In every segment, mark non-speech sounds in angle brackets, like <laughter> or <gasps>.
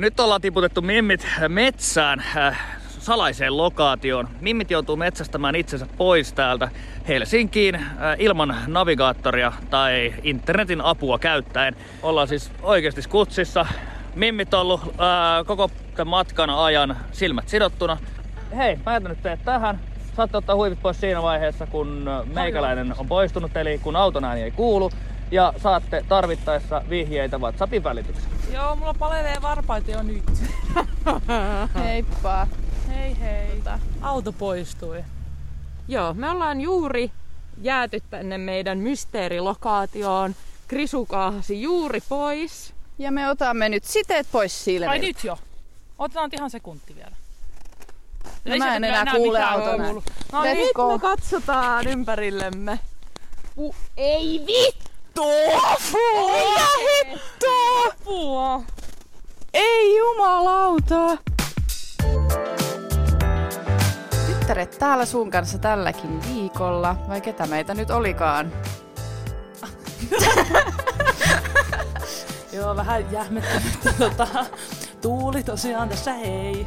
Nyt ollaan tiputettu mimmit metsään äh, salaiseen lokaatioon. Mimmit joutuu metsästämään itsensä pois täältä Helsinkiin äh, ilman navigaattoria tai internetin apua käyttäen. Ollaan siis oikeasti skutsissa. Mimmit on ollut äh, koko tämän matkan ajan silmät sidottuna. Hei, mä nyt teet tähän. Saatte ottaa huivit pois siinä vaiheessa, kun meikäläinen on poistunut, eli kun auton ääni ei kuulu. Ja saatte tarvittaessa vihjeitä WhatsAppin välityksellä. Joo, mulla palelee varpaita jo nyt. <laughs> Heippa. Hei hei. Auto poistui. Joo, me ollaan juuri jääty tänne meidän mysteerilokaatioon. Krisu kaahasi juuri pois. Ja me otamme nyt siteet pois silmiltä. Ai nyt jo. Otetaan ihan sekunti vielä. No mä en enää enää kuule mitään auton kuulu. ääni. No Let's nyt go. Me katsotaan ympärillemme. Pu- ei vittu! Mitä hittoa? apua. Ei jumalauta! Tyttäret täällä sun kanssa tälläkin viikolla, vai ketä meitä nyt olikaan? <laughs> Joo, vähän jähmettynyt tota, Tuuli tosiaan tässä hei.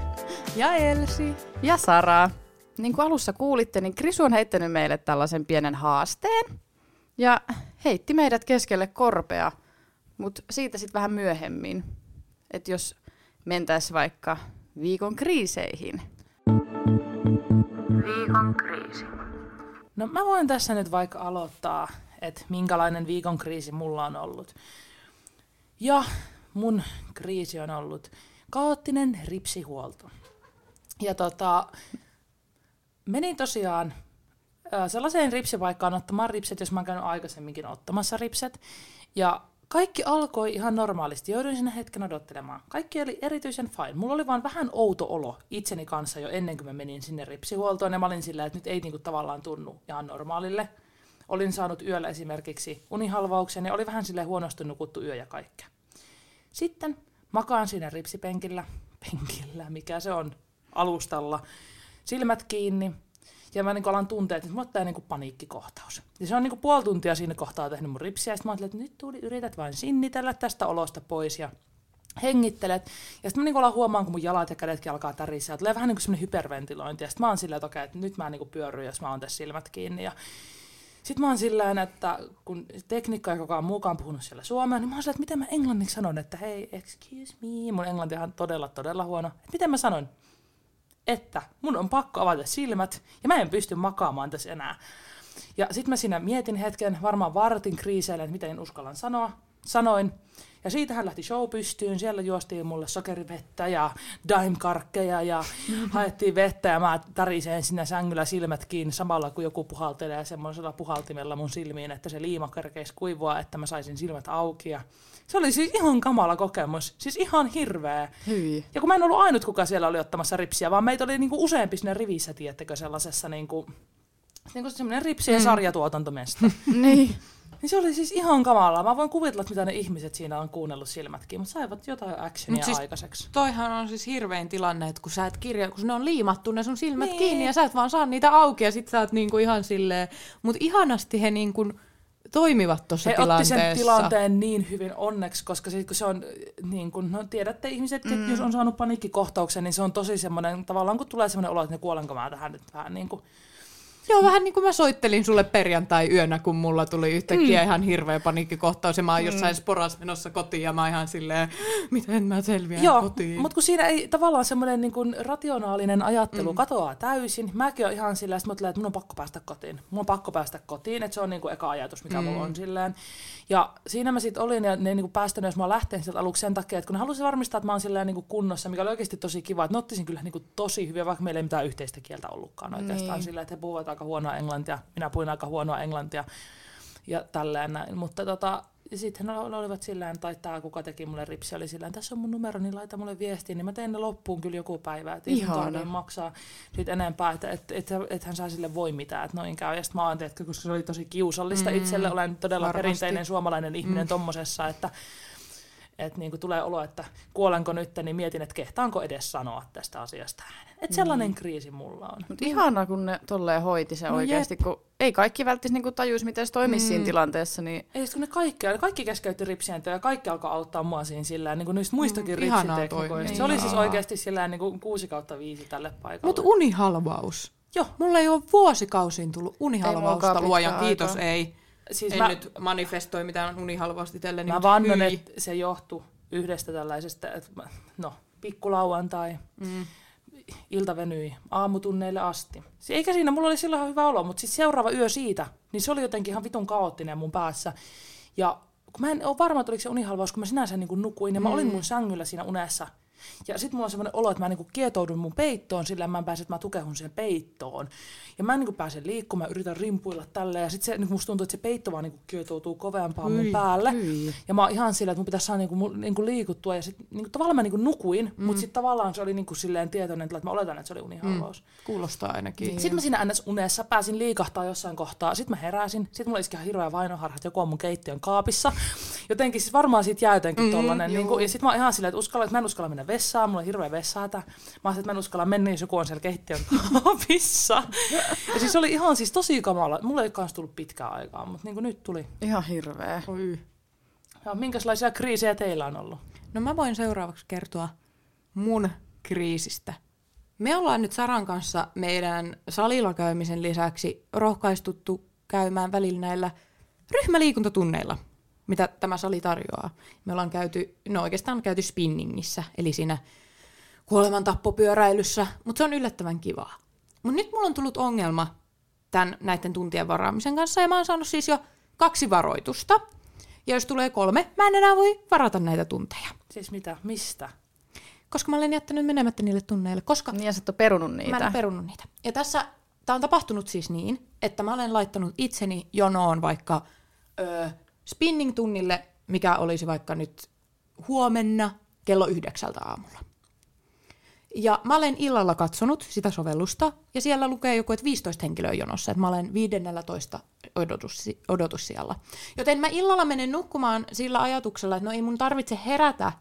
Ja Elsi. Ja Sara. Niin kuin alussa kuulitte, niin Krisu on heittänyt meille tällaisen pienen haasteen. Ja heitti meidät keskelle korpea, mutta siitä sitten vähän myöhemmin. Että jos mentäis vaikka viikon kriiseihin. Viikon kriisi. No mä voin tässä nyt vaikka aloittaa, että minkälainen viikon kriisi mulla on ollut. Ja mun kriisi on ollut kaoottinen ripsihuolto. Ja tota, menin tosiaan sellaiseen ripsipaikkaan ottamaan ripset, jos mä oon käynyt aikaisemminkin ottamassa ripset. Ja kaikki alkoi ihan normaalisti. Jouduin sinne hetken odottelemaan. Kaikki oli erityisen fine. Mulla oli vaan vähän outo olo itseni kanssa jo ennen kuin mä menin sinne ripsihuoltoon. Ja mä olin sillä, että nyt ei niinku tavallaan tunnu ihan normaalille. Olin saanut yöllä esimerkiksi unihalvauksen ja oli vähän sille huonosti nukuttu yö ja kaikkea. Sitten makaan siinä ripsipenkillä, penkillä, mikä se on, alustalla, silmät kiinni. Ja mä niin alan tuntea, että nyt ottaa niin paniikkikohtaus. Ja se on niin puoli tuntia siinä kohtaa tehnyt mun ripsiä. Ja sitten mä ajattelin, että nyt tuli, yrität vain sinnitellä tästä olosta pois ja hengittelet. Ja sitten mä niin alan huomaan, kun mun jalat ja kädetkin alkaa tärisää. Tulee vähän niin kuin semmoinen hyperventilointi. Ja sitten mä oon silleen, että okei, että nyt mä niin pyörryn, jos mä oon tässä silmät kiinni. Ja sitten mä oon sillä että kun tekniikka ei kukaan muukaan puhunut siellä suomea, niin mä oon sillä, että miten mä englanniksi sanon, että hei, excuse me, mun englanti on todella, todella huono. Että miten mä sanon, että mun on pakko avata silmät ja mä en pysty makaamaan tässä enää. Ja sitten mä siinä mietin hetken, varmaan vartin kriiseille, että miten uskallan sanoa. Sanoin. Ja siitähän lähti show pystyyn. Siellä juostiin mulle sokerivettä ja daimkarkkeja ja <laughs> haettiin vettä ja mä täriseen siinä sängyllä silmät kiinni samalla kun joku puhaltelee semmoisella puhaltimella mun silmiin, että se liima kerkeisi kuivua, että mä saisin silmät auki. Ja se oli siis ihan kamala kokemus. Siis ihan hirveä. Hyi. Ja kun mä en ollut ainut, kuka siellä oli ottamassa ripsiä, vaan meitä oli niinku useampi siinä rivissä, tiedättekö, sellaisessa niinku, niinku semmoinen ripsien mm. sarjatuotantomesta. <laughs> Niin. niin se oli siis ihan kamalaa. Mä voin kuvitella, että mitä ne ihmiset siinä on kuunnellut silmätkin, mutta saivat jotain actionia Mut siis aikaiseksi. Toihan on siis hirvein tilanne, että kun sä et kirja, kun ne on liimattu ne sun silmät Niin. kiinni ja sä et vaan saa niitä auki ja sit sä oot niinku ihan silleen, mut ihanasti he niinku toimivat tuossa He otti tilanteessa. sen tilanteen niin hyvin onneksi, koska sit, kun se on, niin kun, no tiedätte ihmiset, mm. jos on saanut paniikkikohtauksen, niin se on tosi semmoinen, tavallaan kun tulee semmoinen olo, että ne kuolenko mä tähän nyt vähän niin kuin, Joo, vähän niin kuin mä soittelin sulle perjantai-yönä, kun mulla tuli yhtäkkiä mm. ihan hirveä paniikkikohtaus ja mä oon jossain sporas menossa kotiin ja mä oon ihan silleen, miten mä selviän Joo, kotiin. mutta kun siinä ei tavallaan semmoinen niin kuin rationaalinen ajattelu mm. katoaa täysin. Mäkin olen ihan silleen, että mä että mun on pakko päästä kotiin. Mun on pakko päästä kotiin, että se on niin kuin eka ajatus, mikä mm. mulla on silleen. Ja siinä mä sitten olin ja ne ei niin kuin päästänyt, jos mä lähten sieltä aluksi sen takia, että kun ne varmistaa, että mä oon silleen niin kuin kunnossa, mikä oli oikeasti tosi kiva, että ne otti sen kyllä niin kuin tosi hyvin, vaikka meillä ei mitään yhteistä kieltä ollutkaan oikeastaan Niin. silleen, että he puhuvat aika huonoa englantia, minä puhuin aika huonoa englantia ja tälleen näin. Mutta tota, sitten he olivat sillä tai tämä, kuka teki mulle ripsi, oli sillä tässä on mun numero, niin laita mulle viestiä, niin mä teen ne loppuun kyllä joku päivä, että ei maksaa sit enempää, että et, et, et hän saa sille voi mitään, että noin käy. Ja sitten mä oon, tiedätkö, koska se oli tosi kiusallista mm, itselle, olen todella varmasti. perinteinen suomalainen ihminen mm. tommosessa, että että niin tulee olo, että kuolenko nyt, niin mietin, että kehtaanko edes sanoa tästä asiasta äänen. Että sellainen mm. kriisi mulla on. Mutta ihana, kun ne tolleen hoiti se No oikeasti, kun ei kaikki välttis niinku tajus, miten se toimisi Mm. siinä tilanteessa, niin Ei sit kun ne kaikki, kaikki keskeytti ripsientöä ja kaikki alkoi auttaa mua siinä sillä niin kuin niistä muistakin Mm, ihanaa ripsiteknikoista. toi. Se oli siis oikeasti sillä niin kuin 6 kautta 5 tälle paikalle. Mutta unihalvaus. Joo. Mulla ei ole vuosikausiin tullut unihalvausta, luojan kiitos, aikaa. ei. Siis en mä, nyt manifestoi mitään unihalvausta itselleni. mä vannon, että se johtui yhdestä tällaisesta, että no, pikkulauantai, Mm. ilta venyi aamutunneille asti. Se- Eikä siinä, mulla oli silloin hyvä olo, mutta siis seuraava yö siitä, niin se oli jotenkin ihan vitun kaoottinen mun päässä. Ja kun mä en ole varma, että oliko se unihalvaus, kun mä sinänsä niin nukuin, ja mä olin mun sängyllä siinä unessa. Ja sitten mulla on semmoinen olo, että mä niin kietoudun mun peittoon, sillä mä en pääse, että mä tukehun siihen peittoon. Ja mä en niin pääse liikkumaan, yritän rimpuilla tälle ja sitten se, niin musta tuntuu, että se peitto vaan niin kietoutuu kovempaan mun päälle. hyi. Ja mä oon ihan sillä, että mun pitäisi saada niinku, niinku liikuttua. Ja sit, niinku, tavallaan mä niinku nukuin, mm. mutta sitten tavallaan se oli niinku silleen tietoinen, että mä oletan, että se oli unihalvaus. Mm. Kuulostaa ainakin. Sitten mä siinä ns. unessa pääsin liikahtaa jossain kohtaa. Sitten mä heräsin. Sitten mulla iski ihan hirveä vainoharha, että joku on mun keittiön kaapissa. Jotenkin siis varmaan siitä jää jotenkin mm, tollanen. Niin kuin, ja sitten mä oon ihan silleen, että, uskalla, että mä en uskalla mennä vessaan. Mulla on hirveä vessaata. Mä ajattelin, että mä en uskalla mennä, jos joku on siellä keittiön <laughs> kaapissa. ja siis se oli ihan siis tosi kamala. Mulla ei kans tullut pitkään aikaa, mutta niin kuin nyt tuli. ihan hirveä. Oi. Ja minkälaisia kriisejä teillä on ollut? No mä voin seuraavaksi kertoa mun kriisistä. Me ollaan nyt Saran kanssa meidän salilla käymisen lisäksi rohkaistuttu käymään välillä näillä ryhmäliikuntatunneilla, mitä tämä sali tarjoaa. Me ollaan käyty, no oikeastaan käyty spinningissä, eli siinä kuolemantappopyöräilyssä, mutta se on yllättävän kivaa. Mutta nyt mulla on tullut ongelma tämän, näiden tuntien varaamisen kanssa, ja mä oon saanut siis jo kaksi varoitusta. Ja jos tulee kolme, mä en enää voi varata näitä tunteja. Siis mitä? Mistä? Koska mä olen jättänyt menemättä niille tunneille, koska Niin ja sä et ole perunut mä en niitä. ole perunut niitä. Ja tässä, tämä on tapahtunut siis niin, että mä olen laittanut itseni jonoon vaikka ö, spinning-tunnille, mikä olisi vaikka nyt huomenna kello yhdeksältä aamulla. Ja mä olen illalla katsonut sitä sovellusta, ja siellä lukee joku, että 15 henkilöä jonossa, että mä olen 15 odotus, odotussijalla. Joten mä illalla menen nukkumaan sillä ajatuksella, että no ei mun tarvitse herätä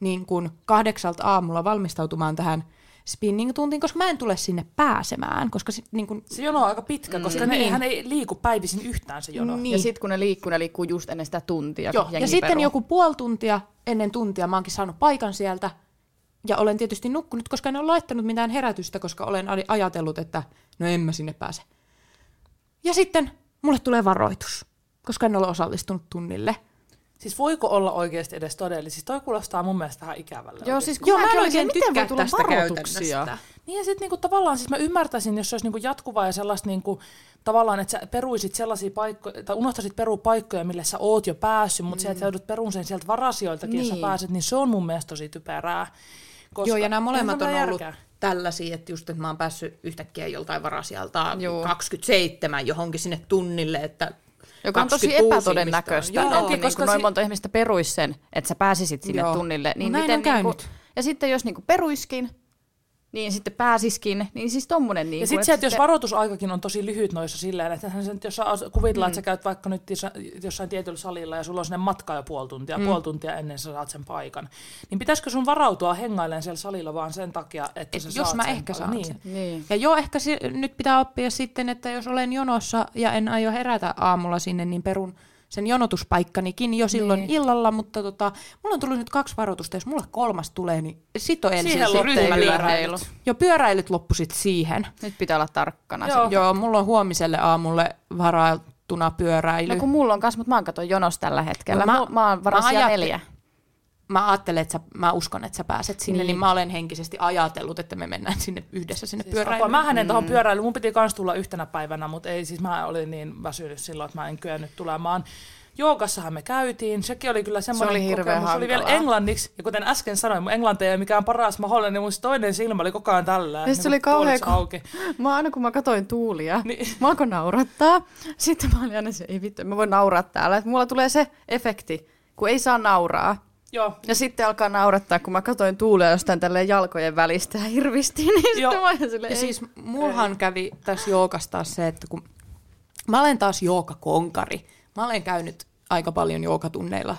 niin kuin kahdeksalta aamulla valmistautumaan tähän spinning-tuntiin, koska mä en tule sinne pääsemään, koska sit, niin kuin, Se jono on aika pitkä, koska Mm. ne, Niin. hän ei liiku päivisin yhtään se jono. Niin. Ja sitten kun ne liikkuu, ne liikkuu just ennen sitä tuntia, Joo, kun ja sitten peruu. joku puoli tuntia ennen tuntia mä oonkin saanut paikan sieltä, ja olen tietysti nukkunut, koska en ole laittanut mitään herätystä, koska olen aj- ajatellut, että no en mä sinne pääse. Ja sitten mulle tulee varoitus, koska en ole osallistunut tunnille. Siis voiko olla oikeasti edes todellista? Siis toi kuulostaa mun mielestä vähän ikävälle. Joo, siis kun Joo, mä en oikein voi tykkää tulla tästä varoituksia? käytännöstä. Niin ja sitten niinku, tavallaan siis mä ymmärtäisin, jos se olisi niinku jatkuvaa ja sellaista niinku, tavallaan, että sä peruisit sellaisia paikkoja, tai unohtaisit perua paikkoja, mille sä oot jo päässyt, mutta mm. se, että sä joudut peruun sen sieltä varasioiltakin, niin. jos sä Niin. pääset, niin se on mun mielestä tosi typerää. Koska Joo, ja nämä molemmat on ollut järkeä. tällaisia, että just, että mä oon päässyt yhtäkkiä joltain varasijalta Joo. 27 johonkin sinne tunnille, että Joka on tosi 26 epätodennäköistä, ihmistä että niin koska noin si- monta ihmistä peruisi sen, että sä pääsisit sinne Joo. tunnille. Niin No näin miten on niin kuin, ja sitten jos niin kuin peruiskin, niin sitten pääsiskin, niin siis tommonen niin Ja sitten se, että jos varoitusaikakin on tosi lyhyt noissa silleen, että sen, jos sä kuvitellaan, mm. että sä käyt vaikka nyt jossain- tietyllä salilla ja sulla on sinne matka jo puoli tuntia, mm. puoli tuntia ennen sä saat sen paikan, niin pitäisikö sun varautua hengailemaan siellä salilla vaan sen takia, että Et sä jos saat mä sen ehkä saan niin. sen. Niin. Ja joo, ehkä se, nyt pitää oppia sitten, että jos olen jonossa ja en aio herätä aamulla sinne, niin perun sen jonotuspaikkanikin jo silloin Niin. illalla, mutta tota, mulla on tullut nyt kaksi varoitusta, jos mulle kolmas tulee, niin sit on ensin pyöräilyt. Jo pyöräilyt loppu sit siihen. Nyt pitää olla tarkkana. Joo. Joo. Joo, mulla on huomiselle aamulle varailtuna pyöräily. No kun mulla on kanssa, mutta mä oon katon jonos tällä hetkellä. No mä- mä, mä oon ajattel- neljä. Mä ajattelen, että sä, mä uskon, että sä pääset sinne, niin. Niin. niin mä olen henkisesti ajatellut, että me mennään sinne yhdessä sinne Siis pyöräilyyn. mä hänen tuohon pyöräilyyn, mun piti kans tulla yhtenä päivänä, mutta ei siis mä olin niin väsynyt silloin, että mä en kyennyt tulemaan. Joogassahan me käytiin, sekin oli kyllä semmoinen oli hirveän kokemus. Se oli vielä hankalaa. englanniksi, ja kuten äsken sanoin, mun englanti ei ole mikään paras mahdollinen, niin mun se toinen silmä oli koko ajan tällä. Ja sit se oli kauhea, puoliksi kun- auki. Mä aina kun mä katoin tuulia, Niin. niin. mä alkoin naurattaa. Sitten mä olin aina se, ei vittu, mä voin nauraa täällä. Et mulla tulee se efekti, kun ei saa nauraa. Joo, Ja sitten alkaa naurattaa, kun mä katoin tuulia jostain tälleen jalkojen välistä ja hirvistiin, <laughs> niin Joo. sitten mä silleen, Ja siis mullahan kävi tässä joogassa taas se, että kun mä olen taas joogakonkari. Mä olen käynyt aika paljon joogatunneilla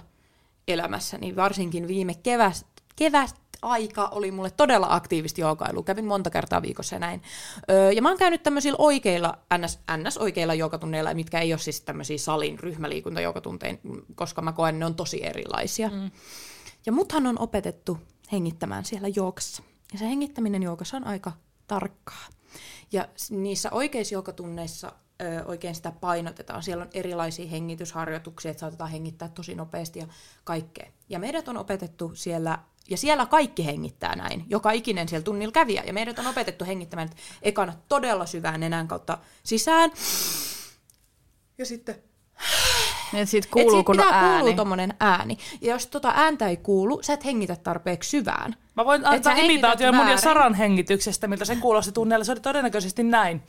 elämässäni, varsinkin viime kevät, kevät aika oli mulle todella aktiivista joogailua. Kävin monta kertaa viikossa ja näin. Öö, ja mä oon käynyt tämmöisillä oikeilla, ns, ns oikeilla joogatunneilla, mitkä ei ole siis tämmöisiä salin ryhmäliikuntajoogatunteja, koska mä koen, ne on tosi erilaisia. Mm. Ja muthan on opetettu hengittämään siellä joogassa. Ja se hengittäminen joogassa on aika tarkkaa. Ja niissä oikeissa joogatunneissa ö, oikein sitä painotetaan. Siellä on erilaisia hengitysharjoituksia, että saatetaan hengittää tosi nopeasti ja kaikkea. Ja meidät on opetettu siellä, ja siellä kaikki hengittää näin. Joka ikinen siellä tunnilla kävijä. Ja meidät on opetettu hengittämään että ekana todella syvään nenän kautta sisään. Ja sitten Niin, että siitä et kuuluu siitä kun on pitää ääni. kuulua tommonen ääni. Ja jos tota ääntä ei kuulu, sä et hengitä tarpeeksi syvään. Mä voin antaa imitaation mun ja. Saran hengityksestä, miltä se kuulosti tunneella. Se oli todennäköisesti näin.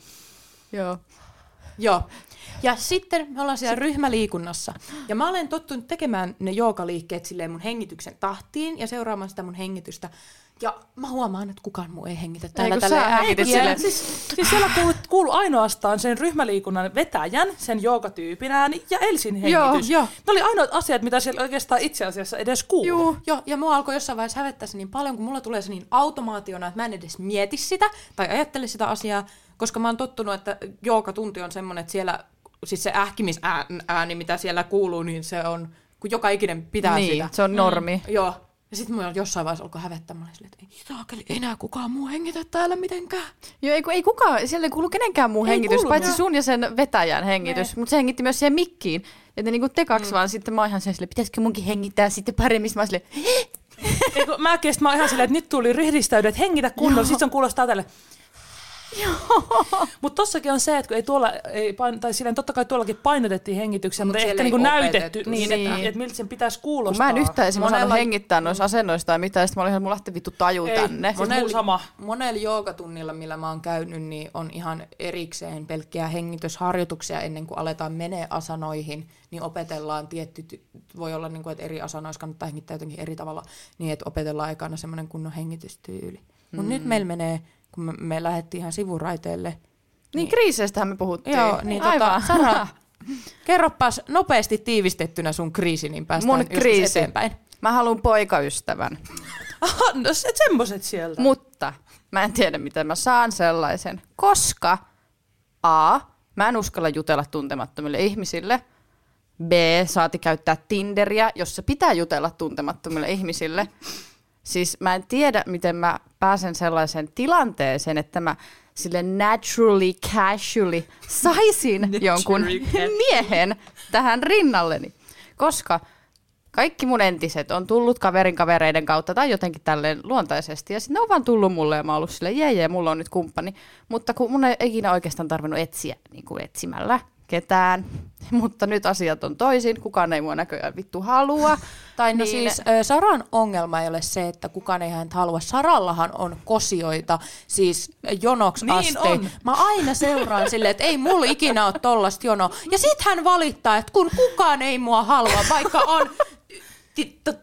Joo. Joo. Ja sitten me ollaan siellä ryhmäliikunnassa. Ja mä olen tottunut tekemään ne joogaliikkeet silleen mun hengityksen tahtiin ja seuraamaan sitä mun hengitystä. Ja mä huomaan, että kukaan muu ei hengitä täällä tällä silleen- Siis, siis siellä kuului, kuului ainoastaan sen ryhmäliikunnan vetäjän, sen joogatyypin ääni ja Elsin hengitys. joo. Ne oli ainoat asiat, mitä siellä oikeastaan itse asiassa edes kuului. Joo, joo, ja mua alkoi jossain vaiheessa hävettää se niin paljon, kun mulla tulee se niin automaationa, että mä en edes mieti sitä tai ajattele sitä asiaa, koska mä oon tottunut, että joogatunti on semmoinen, että siellä, siis se ähkimisääni, mitä siellä kuuluu, niin se on, kun joka ikinen pitää Niin, sitä. se on normi. Joo. Ja sitten mulla jossain vaiheessa alkoi hävettää, mä olin silleen, että ei saakeli enää kukaan muu hengitä täällä mitenkään. Joo, ei, ei kukaan, siellä ei kuulu kenenkään muu Ei hengitys, kuulu, paitsi joo. sun ja sen vetäjän hengitys. Mutta se hengitti myös siihen mikkiin. Että niinku te kaksi mm. vaan sitten mä oon ihan sen silleen, pitäisikö munkin hengittää sitten paremmin. Sitten Mä oon silleen, Ei, kun mäkin, sit mä oon ihan silleen, että nyt tuli ryhdistäydy, että hengitä kunnolla, sit se on kuulostaa tälle. Mutta tossakin on se, että kun ei tuolla, ei pain, tai silleen totta kai tuollakin painotettiin hengityksiä, Mut mutta siellä ehkä niinku opetettu näytetty niin, sitä. että, että miltä sen pitäisi kun kuulostaa. mä en yhtään esimerkiksi Monella- hengittää noissa asennoissa tai mitään. Sitten mä olin ihan, mulla lähti vittu taju Ei, tänne. siis mulla sama. Monella joogatunnilla, millä mä oon käynyt, niin on ihan erikseen pelkkiä hengitysharjoituksia ennen kuin aletaan menee asanoihin, niin opetellaan tietty, ty- voi olla niin kuin, että eri asanoissa kannattaa hengittää jotenkin eri tavalla, niin että opetellaan ekana semmoinen kunnon hengitystyyli. Mutta Mm. nyt meillä menee, kun me, me lähdettiin ihan sivuraiteelle, Niin kriiseistähän me puhuttiin. Joo, niin tota, Aivan. Sara, <laughs> kerropas nopeasti tiivistettynä sun kriisi, niin päästään Mun kriisi. eteenpäin. Mä haluan poikaystävän. Aha, no se, semmoset sieltä. Mutta mä en tiedä, miten mä saan sellaisen, koska A, mä en uskalla jutella tuntemattomille ihmisille. B, saati käyttää Tinderiä, jossa pitää jutella tuntemattomille ihmisille. Siis mä en tiedä, miten mä pääsen sellaiseen tilanteeseen, että mä sille naturally, casually saisin jonkun miehen tähän rinnalleni. Koska kaikki mun entiset on tullut kaverin kavereiden kautta tai jotenkin tälleen luontaisesti. Ja sitten ne on vaan tullut mulle ja mä oon ollut silleen, jee, jee, mulla on nyt kumppani. Mutta kun mun ei ikinä oikeastaan tarvinnut etsiä niin kuin etsimällä ketään. <laughs> Mutta nyt asiat on toisin, kukaan ei mua näköjään vittu halua. <laughs> Tai no Niin- siis Saran ongelma ei ole se, että kukaan ei häntä halua. Sarallahan on kosioita, siis jonoksi Niin asti. on. Mä aina seuraan silleen, että ei mulla ikinä ole tollasta jonoa. Ja sit hän valittaa, että kun kukaan ei mua halua, vaikka on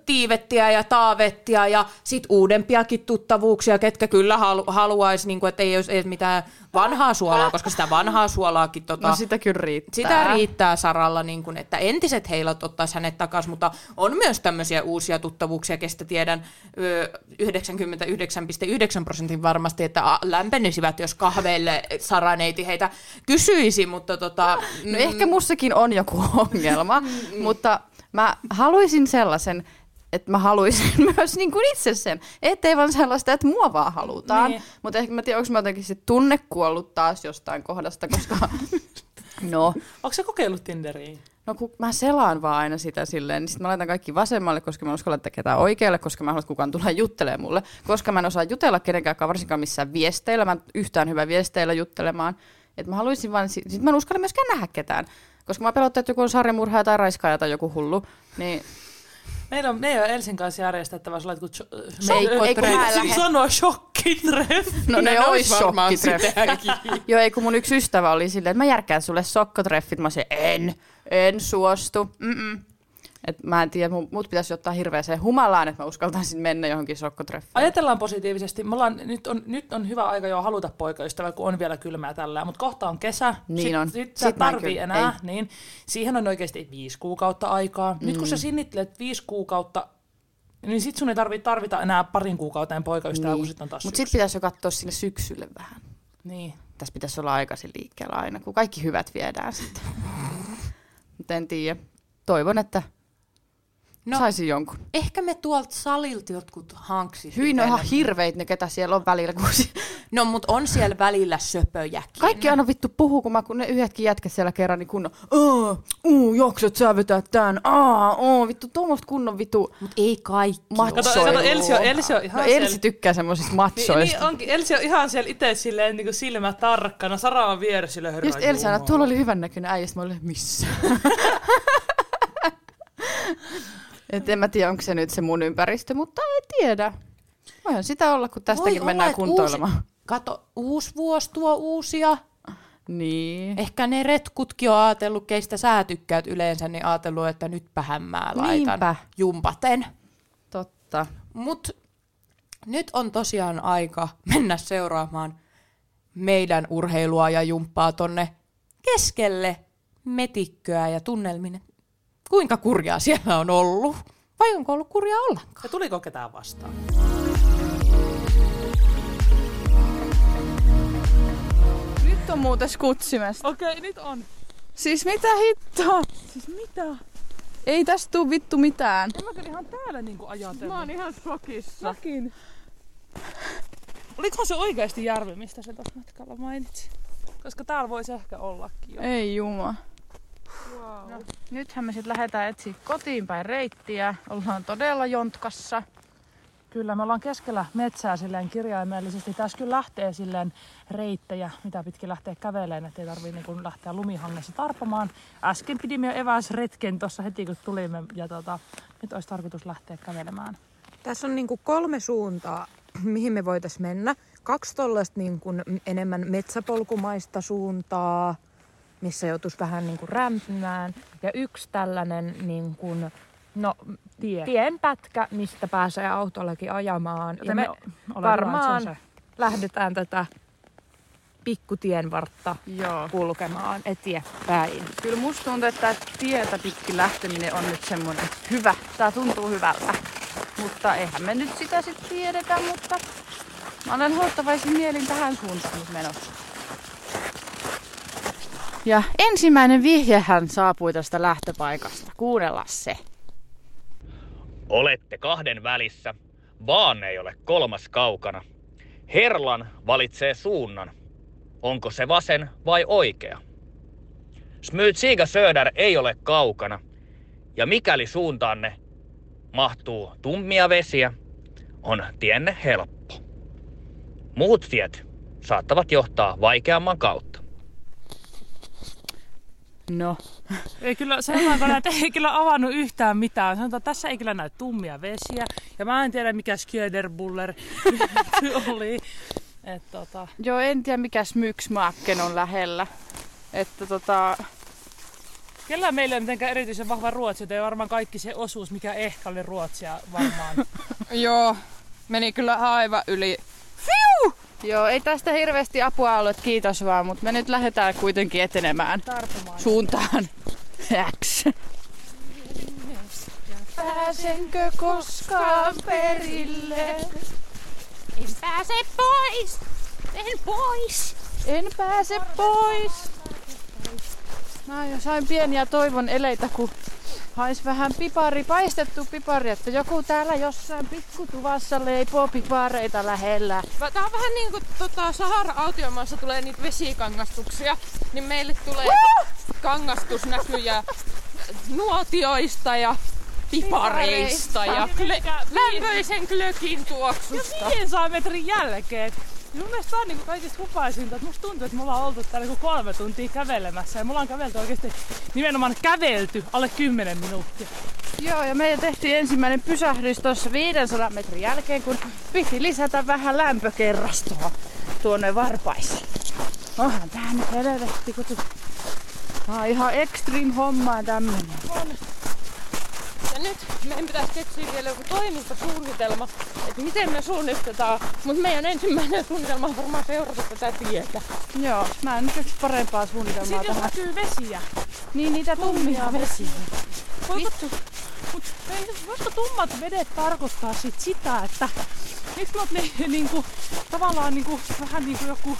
tiivettiä ja taavettia ja sit uudempiakin tuttavuuksia, ketkä kyllä halu- haluaisi, niin kuin, että ei olisi edes mitään vanhaa suolaa, koska sitä vanhaa suolaakin tota, No sitä kyllä riittää. sitä riittää Saralla, niin kun, että entiset heilot ottaisi hänet takaisin, mutta on myös tämmöisiä uusia tuttavuuksia, kestä tiedän ö, 99,9 prosentin varmasti, että lämpenisivät, jos kahveille Saraneiti heitä kysyisi, mutta tota, No ehkä mussakin on joku ongelma, mutta mä haluaisin sellaisen, että mä haluaisin <laughs> myös niin kuin itse sen. Ettei vaan sellaista, että mua vaan halutaan. Niin. Mutta ehkä mä tiedän, onko mä jotenkin sit tunne kuollut taas jostain kohdasta, koska... <laughs> No, Onko se kokeillut Tinderiä? no kun mä selaan vaan aina sitä silleen, niin sit mä laitan kaikki vasemmalle, koska mä en uskalla että ketään oikealle, koska mä haluan, että kukaan tulee juttelemaan mulle. Koska mä en osaa jutella kenenkään, varsinkaan missään viesteillä, mä en yhtään hyvä viesteillä juttelemaan. Että mä haluaisin vaan, sit mä en uskalla myöskään nähdä ketään. Koska mä pelottaa, että joku on sarjamurhaaja tai raiskaaja tai joku hullu. Niin Meillä on, ne on Elsin kanssa järjestettävä ei- ei mä Siis lähden. sanoa shokkitreffi. No ne, ne ois shokkitreffit. Joo, ei kun mun yksi ystävä oli silleen, että mä järkään sulle sokkotreffit. Mä sanoin, en, en suostu. Mm-mm. Et mä en tiedä, mut, pitäisi ottaa hirveäseen humalaan, että mä uskaltaisin mennä johonkin sokkotreffaan. Ajatellaan positiivisesti. Me ollaan, nyt, on, nyt on hyvä aika jo haluta poikaystävä, kun on vielä kylmää tällä, mutta kohta on kesä. Niin sit, on. Sit, Sit tarvii kyllä- enää, ei. niin siihen on oikeasti viisi kuukautta aikaa. Mm. Nyt kun sä sinnittelet viisi kuukautta, niin sit sun ei tarvii tarvita enää parin kuukauteen poikaystävää, kun sit on taas Mutta sitten pitäisi jo katsoa sinne syksylle vähän. Niin. Tässä pitäisi olla aikaisin liikkeellä aina, kun kaikki hyvät viedään sitten. <laughs> Mutta en tiedä. Toivon, että no. No. saisin jonkun. Ehkä me tuolta salilta jotkut hanksis. Hyi, ne on ihan hirveit ne, ketä siellä on välillä. Kun <laughs> No, mut on siellä välillä söpöjäkin. Kaikki aina vittu puhuu, kun, mä, kun ne yhdetkin jätkät siellä kerran, niin kunnon, Aa, uu, jaksat sä vetää tän, aa, oo, vittu, tuommoista kunnon vittu Mut ei kaikki. machoilua. Kato, kato Elsi, on, Elsi on ihan No siellä- Elsi tykkää semmosista Niin, machoista. niin onkin. Elsi on ihan siellä itse silleen niin silmä tarkkana. Sara on vieressä sille herra Just Elsi aina, tuolla oli hyvän näköinen äijä, sit mä olin, missä? <laughs> <laughs> Et en mä tiedä, onko se nyt se mun ympäristö, mutta ei tiedä. Voihan sitä olla, kun tästäkin Voi mennään olla, kuntoilemaan. Uusi, kato, uusi vuosi tuo uusia. Niin. Ehkä ne retkutkin on ajatellut, keistä sä tykkäät yleensä, niin ajatellut, että nytpähän mä laitan Niinpä. jumpaten. Totta. Mut nyt on tosiaan aika mennä seuraamaan meidän urheilua ja jumppaa tonne keskelle metikköä ja tunnelminen. Kuinka kurjaa siellä on ollut? Vai onko ollut kurjaa ollenkaan? Ja tuliko ketään vastaan? Nyt on muuten skutsimesta. Okei, okay, nyt on. Siis mitä hittoa? Siis mitä? Ei tästä tuu vittu mitään. En mä kyllä ihan täällä niinku ajatellut. Mä oon ihan shokissa. Mäkin. Oliko se oikeasti järvi, mistä se tuossa matkalla mainitsi? Koska täällä voisi ehkä ollakin jo. Ei juma. Wow. No, nythän me sitten lähdetään etsiä kotiin päin reittiä. Ollaan todella jontkassa. Kyllä, me ollaan keskellä metsää silleen kirjaimellisesti. Tässä kyllä lähtee silleen reittejä, mitä pitkin lähtee käveleen, ettei tarvii niin lähteä lumihangessa tarpomaan. Äsken pidimme jo eväsretken tuossa heti, kun tulimme, ja tota, nyt olisi tarkoitus lähteä kävelemään. Tässä on niinku kolme suuntaa, <clears throat> mihin me voitaisiin mennä. Kaksi tollaista niinku enemmän metsäpolkumaista suuntaa, missä joutuisi vähän niinku rämpimään. Ja yksi tällainen niinku, no, Tie. tienpätkä, mistä pääsee autollakin ajamaan. Joten ja me me varmaan se se. lähdetään tätä pikkutien vartta Joo. kulkemaan eteenpäin. Kyllä musta tuntuu, että tietä pitkin lähteminen on nyt semmonen hyvä. Tää tuntuu hyvältä. Mutta eihän me nyt sitä sit tiedetä, mutta mä olen huottavaisin mielin tähän suuntaan nyt menossa. Ja ensimmäinen vihjehän saapui tästä lähtöpaikasta. Kuunnella se. Olette kahden välissä, vaan ei ole kolmas kaukana. Herlan valitsee suunnan. Onko se vasen vai oikea? Smytsiga Söder ei ole kaukana. Ja mikäli suuntaanne mahtuu tummia vesiä, on tienne helppo. Muut tiet saattavat johtaa vaikeamman kautta. No, Ei kyllä, sanotaanko näin, että ei kyllä avannut yhtään mitään. Sanotaan, että tässä ei kyllä näy tummia vesiä. Ja mä en tiedä, mikä Skjöderbuller <laughs> oli. Et, tota, Joo, en tiedä mikä Smyksmaken on lähellä. Että tota, Kellä meillä ei mitenkään erityisen vahva ruotsi, joten varmaan kaikki se osuus, mikä ehkä oli ruotsia varmaan. <laughs> Joo, meni kyllä aivan yli. Joo, ei tästä hirveästi apua ollut, kiitos vaan, mutta me nyt lähdetään kuitenkin etenemään Tarpumaan. suuntaan X. Pääsenkö koskaan perille? En pääse pois! En pois! En pääse pois. Mä jo sain pieniä toivon eleitä, kun hais vähän pipari, paistettu pipari, että joku täällä jossain pikkutuvassa leipoo pipareita lähellä. Tää on vähän niin kuin tota, Sahara-autiomaassa tulee niitä vesikangastuksia, niin meille tulee kangastusnäkyjä nuotioista ja pipareista ja klö, lämpöisen klökin tuoksusta. 500 metrin jälkeen. Ja mun mielestä tää on niinku kaikista hupaisinta, että musta tuntuu, että me ollaan oltu täällä niinku kolme tuntia kävelemässä ja me ollaan kävelty oikeasti nimenomaan kävelty alle 10 minuuttia. Joo, ja meidän tehtiin ensimmäinen pysähdys tuossa 500 metrin jälkeen, kun piti lisätä vähän lämpökerrastoa tuonne varpaisiin. Onhan tää nyt helvetti, kun tu... Tää on ihan extreme hommaa tämmönen. Ja nyt meidän pitäisi keksiä vielä joku toimintasuunnitelma, että miten me suunnistetaan. Mutta meidän ensimmäinen suunnitelma on varmaan seurata tätä tietä. Joo, mä en nyt keksi parempaa suunnitelmaa Sitten tähän. näkyy vesiä. Niin niitä tummia vesiä. Voiko, mut, voisiko tummat vedet tarkoittaa sit sitä, että nyt oot ni, <laughs> niinku, tavallaan niinku, vähän niinku joku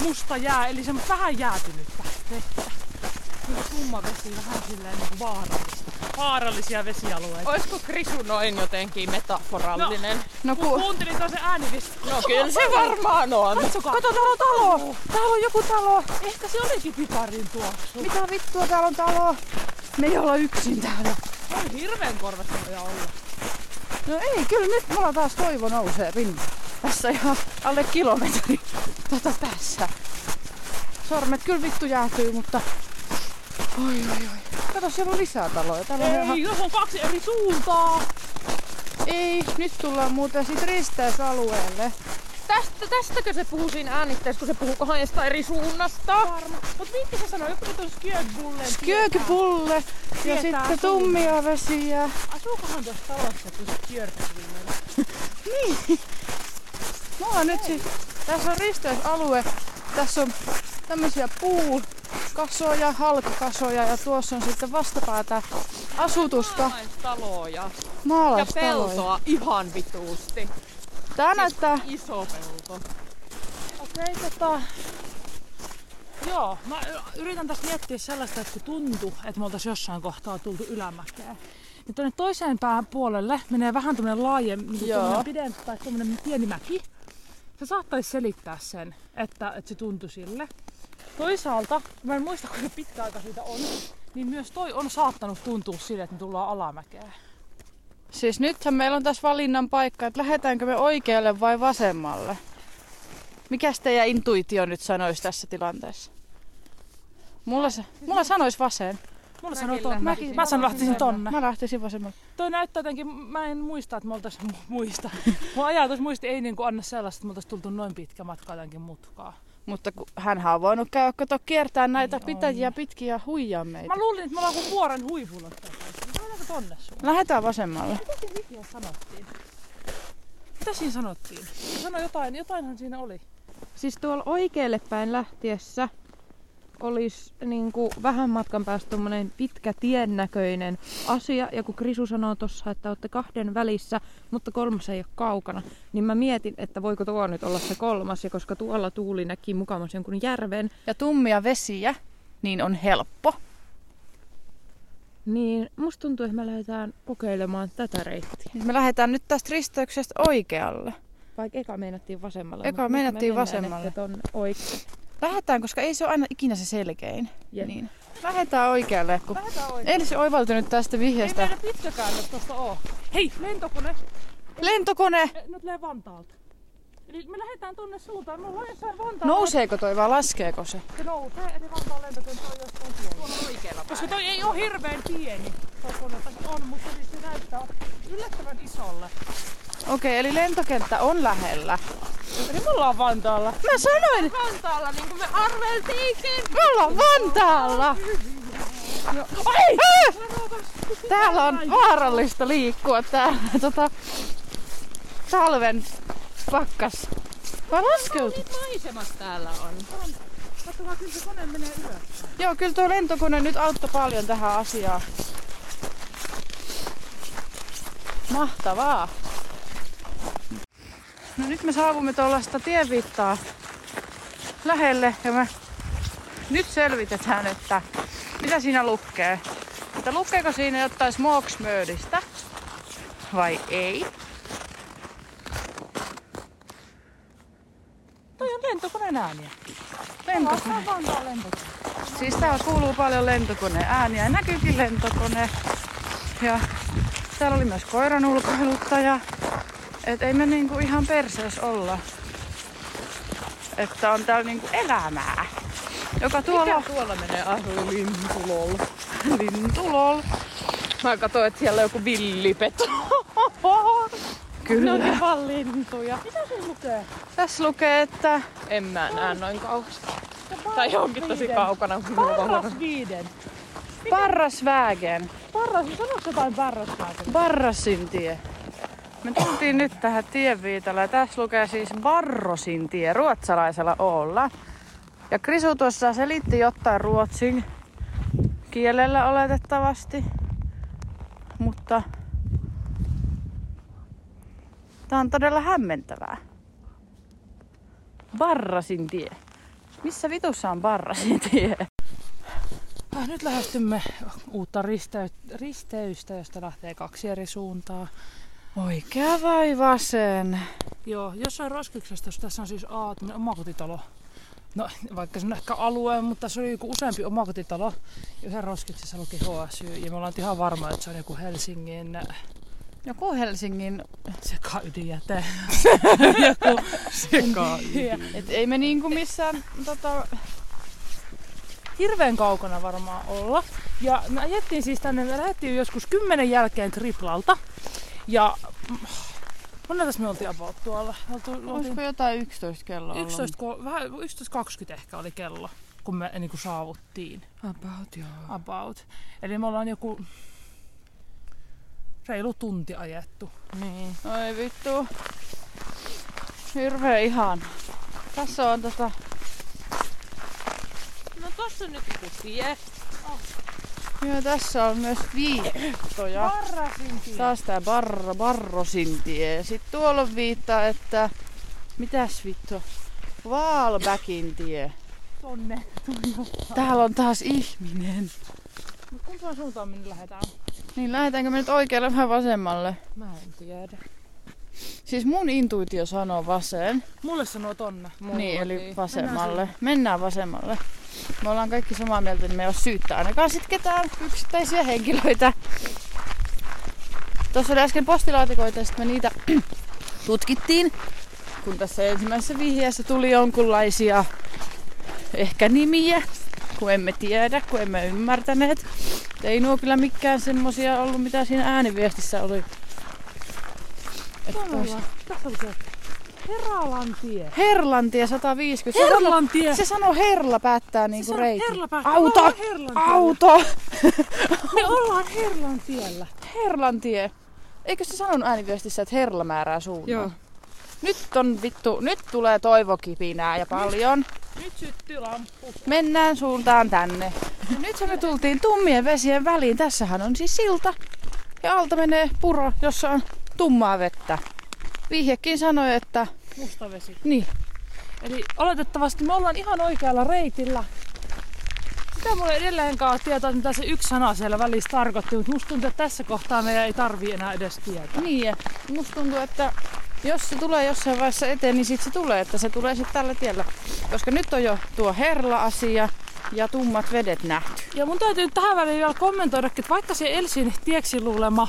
musta jää, eli semmoista vähän jäätynyttä vettä. Tumma vesi, vähän silleen niinku vaarallista. Vaarallisia vesialueita. Olisiko Krisu noin jotenkin metaforallinen? No Kun ku... kuuntelin toisen äänivis. No, kyllä se varmaan on. Katsokaa. Kato, täällä on talo! Täällä on joku talo! Ehkä se olikin piparin tuoksu. Mitä vittua täällä on talo? Me ei olla yksin täällä. On hirveän korvassa voi olla. No ei, kyllä nyt mulla taas toivo nousee pinnalle. Tässä ihan alle kilometri tota tässä. Sormet kyllä vittu jäätyy, mutta... Oi, oi, oi. Kato, siellä on lisää taloja. Täällä on ihan... Ei, jos on kaksi eri suuntaa. Ei, nyt tullaan muuten sit risteysalueelle. Tästä, tästäkö se puhuu siinä äänitteessä, kun se puhuu kahdesta eri suunnasta? Mut Vinkki se sanoi, joku nyt on Skjögbullen. Skjökypulle ja sitten tummia vesiä. Asuukohan tuossa talossa kuin Skjögbullen? <laughs> Me ollaan nyt siis, tässä on risteysalue. Tässä on tämmöisiä puukasoja, halkokasoja ja tuossa on sitten vastapäätä asutusta Taloja. Ja maalaistaloja. peltoa ihan vituusti. Tää näyttää, Iso pelto. Okei, tota... Joo, mä yritän tässä miettiä sellaista, että kun tuntuu, että me oltaisiin jossain kohtaa tultu ylämäkeen. Niin tuonne toiseen päähän puolelle menee vähän tämmönen laajempi, niin pidempi tai tämmönen pieni mäki. Se saattaisi selittää sen, että, että se tuntui sille. Toisaalta, mä en muista kuinka pitkä aika siitä on, niin myös toi on saattanut tuntua sille, että me tullaan alamäkeen. siis nythän meillä on tässä valinnan paikka, että lähdetäänkö me oikealle vai vasemmalle. Mikäs teidän intuitio nyt sanoisi tässä tilanteessa? Mulla, se, mulla sanoisi vasen. Mulla sanoo tonne. Mä, mä sanon lähtisin tonne. Mä lähtisin vasemmalle. Toi näyttää jotenkin, mä en muista, että me oltais mu- muista. <laughs> Mun ajatus muisti ei niinku anna sellaista, että me oltais tultu noin pitkä matka jotenkin mutkaa. Mutta kun hänhän on voinut käydä kato kiertää näitä Niin pitäjiä pitkin ja huijaa meitä. Mä luulin, että me ollaan kuin vuoren huipulla. Mennäänkö tonne sun? Lähdetään vasemmalle. Mitä sanottiin? Mitä siinä sanottiin? Sano jotain, jotainhan siinä oli. Siis tuolla oikealle päin lähtiessä olisi niin kuin vähän matkan päästä tommonen pitkä tien näköinen asia. Ja kun Krisu sanoo tuossa, että olette kahden välissä, mutta kolmas ei ole kaukana, niin mä mietin, että voiko tuo nyt olla se kolmas. Ja koska tuolla tuuli näki mukamas jonkun järven, Ja tummia vesiä, niin on helppo. niin musta tuntuu, että me lähdetään kokeilemaan tätä reittiä. Me lähdetään nyt tästä risteyksestä oikealle. Vaikka eka meinattiin vasemmalle. Eka meinattiin me vasemmalle. tonne oikein. Lähdetään, koska ei se ole aina ikinä se selkein. Jep. Niin. Lähdetään oikealle, kun Lähdetään ei se oivaltunut tästä Ei vihjeestä. meillä pitkä käännös tosta oo. Hei, lentokone! Lentokone! Nyt tulee Vantaalta. Eli me lähdetään tonne suuntaan. Me ollaan jossain Vantaalla. Nouseeko toi vai laskeeko se? Se nousee, eli Vantaan lentokenttä on jostain tuolla. oikealla Koska toi ei ole hirveän pieni. Toi kone on, mutta siis se näyttää yllättävän isolle. Okei, eli lentokenttä on lähellä. Eli me ollaan Vantaalla. Mä sanoin, Vantaalla, niin kuin me arveltiinkin. me ollaan Vantaalla! Ai! Ah! Täällä on vaarallista liikkua täällä tota, talven pakkas. Vai laskeutu? Maisemat täällä on. Katsotaan, kyllä se kone menee ylös. Joo, kyllä tuo lentokone nyt auttoi paljon tähän asiaan. Mahtavaa. No nyt me saavumme tuollaista tienviittaa lähelle ja me nyt selvitetään, että mitä siinä lukee. Että lukeeko siinä jotain smoksmöödistä vai ei. Toi on lentokoneen ääniä. Lentokone. Siis täällä kuuluu paljon lentokoneen ääniä näkyykin lentokone. Ja täällä oli myös koiran ulkoiluttaja. Et ei me niinku ihan persees olla. Että on täällä niinku elämää. Joka tuolla... Mikä tuolla menee? Ah, lintulol. <laughs> Lintulol. Mä katsoin, että siellä on joku villipeto. <laughs> Kyllä. Ne on vaan lintuja. Tässä lukee, että En mä näe noin kauas. Tai johonkin tosi kaukana. Karras viiden. Barrasvägen. Parras, sanoiko jotain parrasvägen? Barrasin tie. Me tultiin nyt tähän tienviitalle ja tässä lukee siis Barrosin tie ruotsalaisella olla. Ja Krisu tuossa selitti jotain ruotsin kielellä oletettavasti. Mutta tää on todella hämmentävää. Barrasin tie. Missä vitussa on Barrasin tie? Äh, Nyt lähestymme uutta risteystä, josta lähtee kaksi eri suuntaa. Oikea vai vasen? Joo, jossain Roskiksesta, tässä on siis A, tämmönen omakotitalo. No, vaikka se on ehkä alue, mutta se oli joku useampi omakotitalo. Yhden Roskiksessa luki HSY, ja me ollaan ihan varma, että se on joku Helsingin Joku Helsingin sekaydinjäte. <laughs> joku Et ei me niinku missään tota, Hirveän kaukana varmaan olla. Ja me ajettiin siis tänne, me lähdettiin joskus kymmenen jälkeen Triplalta. Ja mm, moneltas me oltiin about tuolla? Oltu, olisiko jotain 11 kelloa 11, ko- vähän 11.20 ehkä oli kello, kun me niin kuin saavuttiin. About joo. About. Eli me ollaan joku reilu tunti ajettu. Niin. Oi vittu. Hirveä ihan. Tässä on tota... No tossa on nyt joku tie. Joo, tässä on myös viittoja. Taas tää barro, Barrosin tie. Sitten tuolla on viitta, että... Mitäs vittu? Waalbäkin tie. Tonne. Täällä on taas ihminen. Mut kumpaan suuntaan me nyt lähdetään? Niin lähdetäänkö me nyt oikealle vai vasemmalle? Mä en tiedä. Siis mun intuitio sanoo vasen. Mulle sanoo tonne. Niin, eli vasemmalle. Mennään vasemmalle. Me ollaan kaikki samaa mieltä, niin me ei ole syyttä ainakaan sit ketään yksittäisiä henkilöitä. Tuossa oli äsken postilaatikoita ja sitten me niitä <clears throat> tutkittiin. Kun tässä ensimmäisessä vihjeessä tuli jonkunlaisia ehkä nimiä, kun emme tiedä, kun emme ymmärtäneet. Et Ei nuo kyllä mikään semmosia ollut, mitä siinä ääniviestissä oli. Että olisi- Tässä oli se Heralantie. Herlantie 150. Se sanoo, Herlantie. se sanoo herla päättää niinku reitin. herla päättää. Auto! Me ollaan Herlantiellä. Auto! Me ollaan Herlantiellä. Herlantie. Eikö se sanonut ääniviestissä, että herla määrää suunnan? Joo. Nyt on vittu, nyt tulee toivokipinää ja paljon. Nyt syttyy lamppu. Mennään suuntaan tänne. Ja nyt me tultiin tummien vesien väliin. Tässähän on siis silta. Ja alta menee puro, jossa on tummaa vettä. Vihjekin sanoi, että Musta vesi. niin, Eli oletettavasti me ollaan ihan oikealla reitillä. Sitä mulla ei edelleenkaan tietoa, mitä se yksi sana siellä välissä tarkoitti, mutta musta tuntuu, että tässä kohtaa meidän ei tarvii enää edes tietää. Niin, ja musta tuntuu, että jos se tulee jossain vaiheessa eteen, niin sit se tulee, että se tulee sitten tällä tiellä. Koska nyt on jo tuo herla-asia ja tummat vedet nähty. Ja mun täytyy tähän väliin vielä kommentoida, että vaikka se Elsin tieksi luulema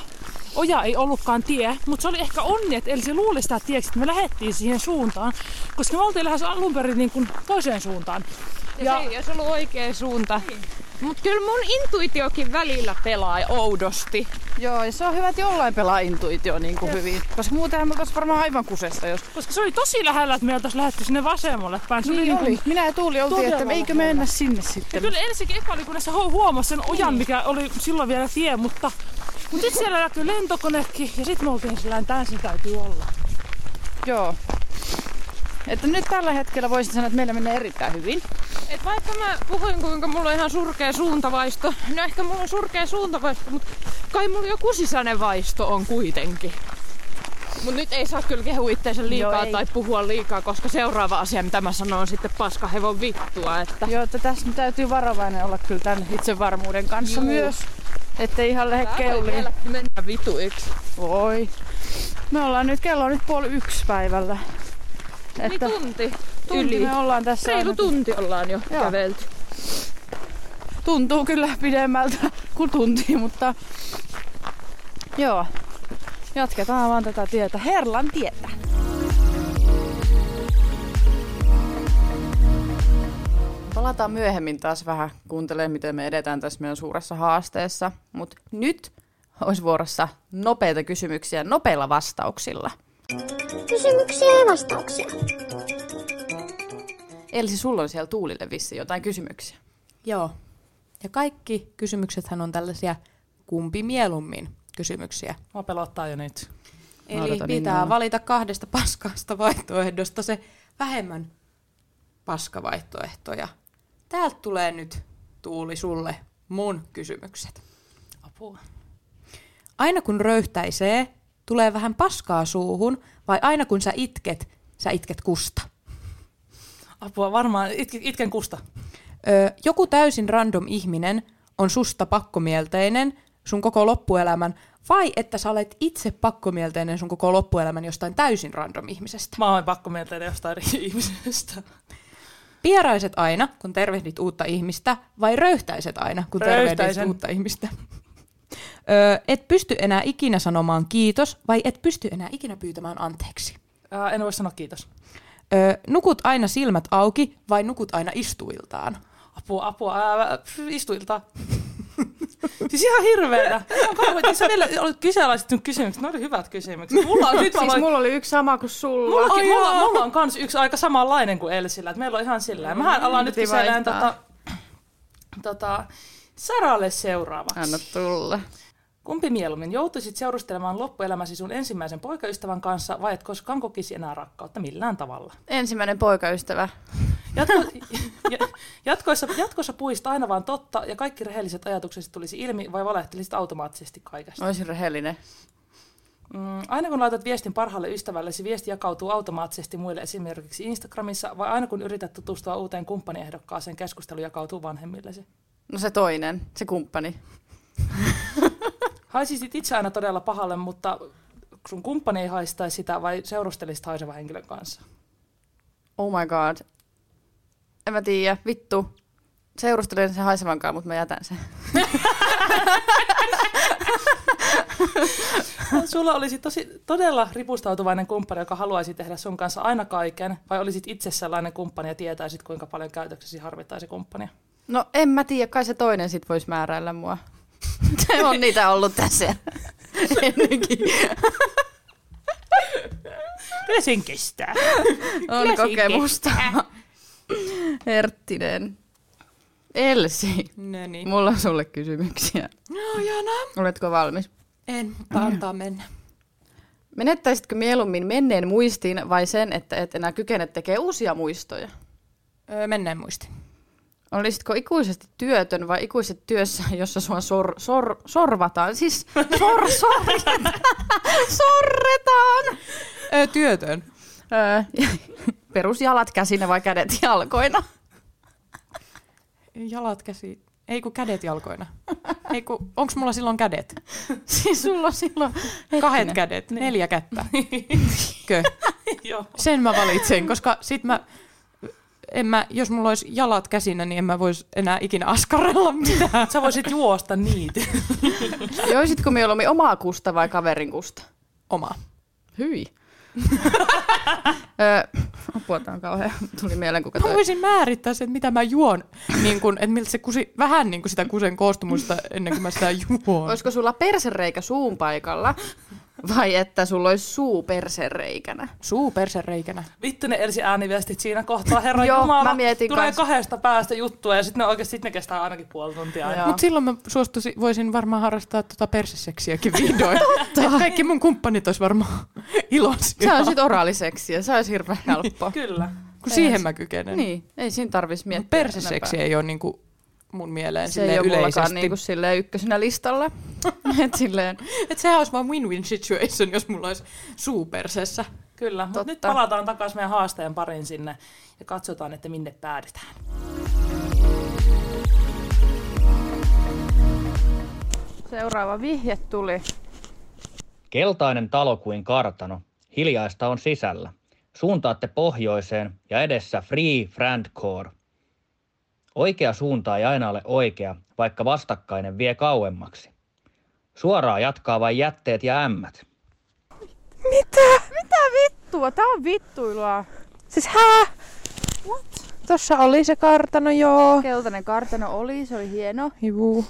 oja ei ollutkaan tie, mutta se oli ehkä onni, että Elsi luuli sitä tieksi, että me lähdettiin siihen suuntaan, koska me oltiin lähes alun perin niin kuin toiseen suuntaan. Ja, ja se ei olisi ollut oikea suunta. Mut kyllä mun intuitiokin välillä pelaa oudosti. Joo, ja se on hyvä, että jollain pelaa intuitio niin kuin hyvin. Koska muutenhan me oltaisiin varmaan aivan kusesta, jos... Koska se oli tosi lähellä, että me oltaisiin lähdetty sinne vasemmalle päin. Se Niin niin kuin- oli. Minä ja Tuuli oltiin, että eikö lähellä. mennä sinne Ja sitten. kyllä ensinnäkin hu- huomasi sen ojan, mikä oli silloin vielä tie, mutta, mutta sitten siellä näkyy lentokonekin ja sitten me oltiin sillä tämän sen täytyy olla. Joo. Että nyt tällä hetkellä voisin sanoa, että meillä menee erittäin hyvin. Et vaikka mä puhuin kuinka mulla on ihan surkea suuntavaisto, no ehkä mulla on surkea suuntavaisto, mutta kai mulla joku sisäinen vaisto on kuitenkin. Mut nyt ei saa kyllä kehua itseensä liikaa Joo, tai puhua liikaa, koska seuraava asia, mitä mä sanon, on sitten paskahevon vittua. Että Joo, että tässä täytyy varovainen olla kyllä tämän itsevarmuuden kanssa Juu. myös. Ettei ihan lähde keuliin. mennä vituiksi. Voi. Me ollaan nyt, kello on nyt puoli yksi päivällä. Niin Että tunti. tunti yli. me ollaan tässä. Reilu ainakin. tunti ollaan jo Joo. kävelty. Tuntuu kyllä pidemmältä kuin tunti, mutta joo. Jatketaan vaan tätä tietä. Herlan tietä. Palataan myöhemmin taas vähän kuuntelemaan, miten me edetään tässä meidän suuressa haasteessa. Mutta nyt olisi vuorossa nopeita kysymyksiä nopeilla vastauksilla. Kysymyksiä ja vastauksia. Elsi, sulla on siellä Tuulille vissi jotain kysymyksiä. Joo. Ja kaikki kysymyksethän on tällaisia kumpi mieluummin kysymyksiä. Mua pelottaa jo nyt. Eli odotan pitää innolla. valita kahdesta paskasta vaihtoehdosta se vähemmän paskavaihtoehtoja. Täältä tulee nyt Tuuli sulle mun kysymykset. Apua. Aina kun röyhtäisee, tulee vähän paskaa suuhun, vai aina kun sä itket, sä itket kusta? Apua, varmaan itken, itken kusta. Öö, joku täysin random ihminen on susta pakkomielteinen sun koko loppuelämän, vai että sä olet itse pakkomielteinen sun koko loppuelämän jostain täysin random ihmisestä? Mä oon pakko mieltä jostain <laughs> ihmisestä. Pieraiset aina, kun tervehdit uutta ihmistä, vai röyhtäiset aina, kun tervehdit uutta ihmistä? Öö, et pysty enää ikinä sanomaan kiitos, vai et pysty enää ikinä pyytämään anteeksi? Ää, en voi sanoa kiitos. Öö, nukut aina silmät auki, vai nukut aina istuiltaan? Apua, apua, ää, pff, istuilta. <laughs> siis ihan hirveetä. Sä vielä olet kyseenalaistettu kysymykset. Ne oli hyvät kysymykset. Mulla on <laughs> nyt Siis voin... mulla oli yksi sama kuin sulla. Mullakin, Ai mulla, mulla on kans yksi aika samanlainen kuin Elsillä. Et meillä on ihan sillä. Mehän ollaan nyt piti kyselemään vaihtaa. tota, tota, Saralle seuraavaksi. Anna tulla. Kumpi mieluummin joutuisit seurustelemaan loppuelämäsi sun ensimmäisen poikaystävän kanssa vai et koskaan kokisi enää rakkautta millään tavalla? Ensimmäinen poikaystävä. Jatko, <laughs> ja- jatkoissa, jatkossa puhuisit aina vaan totta ja kaikki rehelliset ajatuksesi tulisi ilmi vai valehtelisit automaattisesti kaikesta? Olisin rehellinen. Mm, aina kun laitat viestin parhaalle ystävällesi, viesti jakautuu automaattisesti muille esimerkiksi Instagramissa vai aina kun yrität tutustua uuteen kumppaniehdokkaaseen, keskustelu jakautuu vanhemmillesi? No se toinen, se kumppani. <laughs> Haisisit itse aina todella pahalle, mutta sun kumppani ei haistaisi sitä vai seurustelisit haisevan henkilön kanssa? Oh my god. En mä tiedä, vittu. Seurustelen sen haisevankaan, mutta mä jätän sen. <laughs> Sulla olisi tosi, todella ripustautuvainen kumppani, joka haluaisi tehdä sun kanssa aina kaiken, vai olisit itse sellainen kumppani ja tietäisit, kuinka paljon käytöksesi harvittaisi kumppania? No en mä tiedä, kai se toinen sit voisi määräillä mua. Se on niitä ollut tässä ennenkin. Kyllä sen kestää. On kokemusta. Herttinen. Elsi, No niin. mulla on sulle kysymyksiä. No Jana. Oletko valmis? En, mutta antaa mennä. Menettäisitkö mieluummin menneen muistin vai sen, että et enää kykene tekemään uusia muistoja? Öö, menneen muisti. Olisitko ikuisesti työtön vai ikuisesti työssä, jossa sua sor, sor, sorvataan? Siis sor, <laughs> sorretaan. sorretaan. Öö, työtön. Öö, perusjalat käsinä vai kädet jalkoina? Jalat käsi. Ei kun kädet jalkoina. Ei kun, onks mulla silloin kädet? Siis sulla on silloin... Kahdet kädet, neljä kättä. <laughs> Kö? Joo. Sen mä valitsen, koska sit mä, en mä, jos mulla olisi jalat käsinä, niin en mä vois enää ikinä askarella mitään. <laughs> Sä voisit juosta niitä. <laughs> Joisitko mieluummin omaa kusta vai kaverin kusta? Oma. Hyi. <laughs> Apua, tää on kauhean. Tuli mieleen, kuka Mä toi... voisin määrittää sen, mitä mä juon, niin kun, että miltä se kusi, vähän niin kuin sitä kusen koostumusta ennen kuin mä sitä juon. Olisiko sulla persereikä suun paikalla vai että sulla olisi suu persereikänä? Suu persereikänä. Vittu ne Elsi ääniviestit siinä kohtaa, herra Joo, Jumala. mä mietin Tulee kans. kahdesta päästä juttua ja sitten ne oikeasti sit ne kestää ainakin puoli tuntia. Mutta silloin mä suostuisin, voisin varmaan harrastaa tota perseseksiäkin vihdoin. <laughs> Kaikki mun kumppanit olisi varmaan iloisia, Se on sit oraaliseksiä, se olisi hirveän helppoa. Kyllä. kun siihen mä kykenen. Niin, ei siinä tarvitsisi miettiä. Perseseksi enempää. ei ole niinku mun mieleen Se ei ole mullakaan yleisesti. niinku silleen ykkösenä listalla. <laughs> Et silleen, Et sehän olisi vaan win-win situation, jos mulla olisi suu persessä. Kyllä, mutta Totta. nyt palataan takaisin meidän haasteen parin sinne ja katsotaan, että minne päädytään. seuraava vihje tuli. Keltainen talo kuin kartano. Hiljaista on sisällä. Suuntaatte pohjoiseen ja edessä Free Friend Core. Oikea suunta ei aina ole oikea, vaikka vastakkainen vie kauemmaksi. Suoraa jatkaa vain jätteet ja ämmät. Mitä vittua? Tää on vittuilua. Siis hää? What? Tossa oli se kartano, joo. Keltainen kartano oli, se oli hieno. Juu.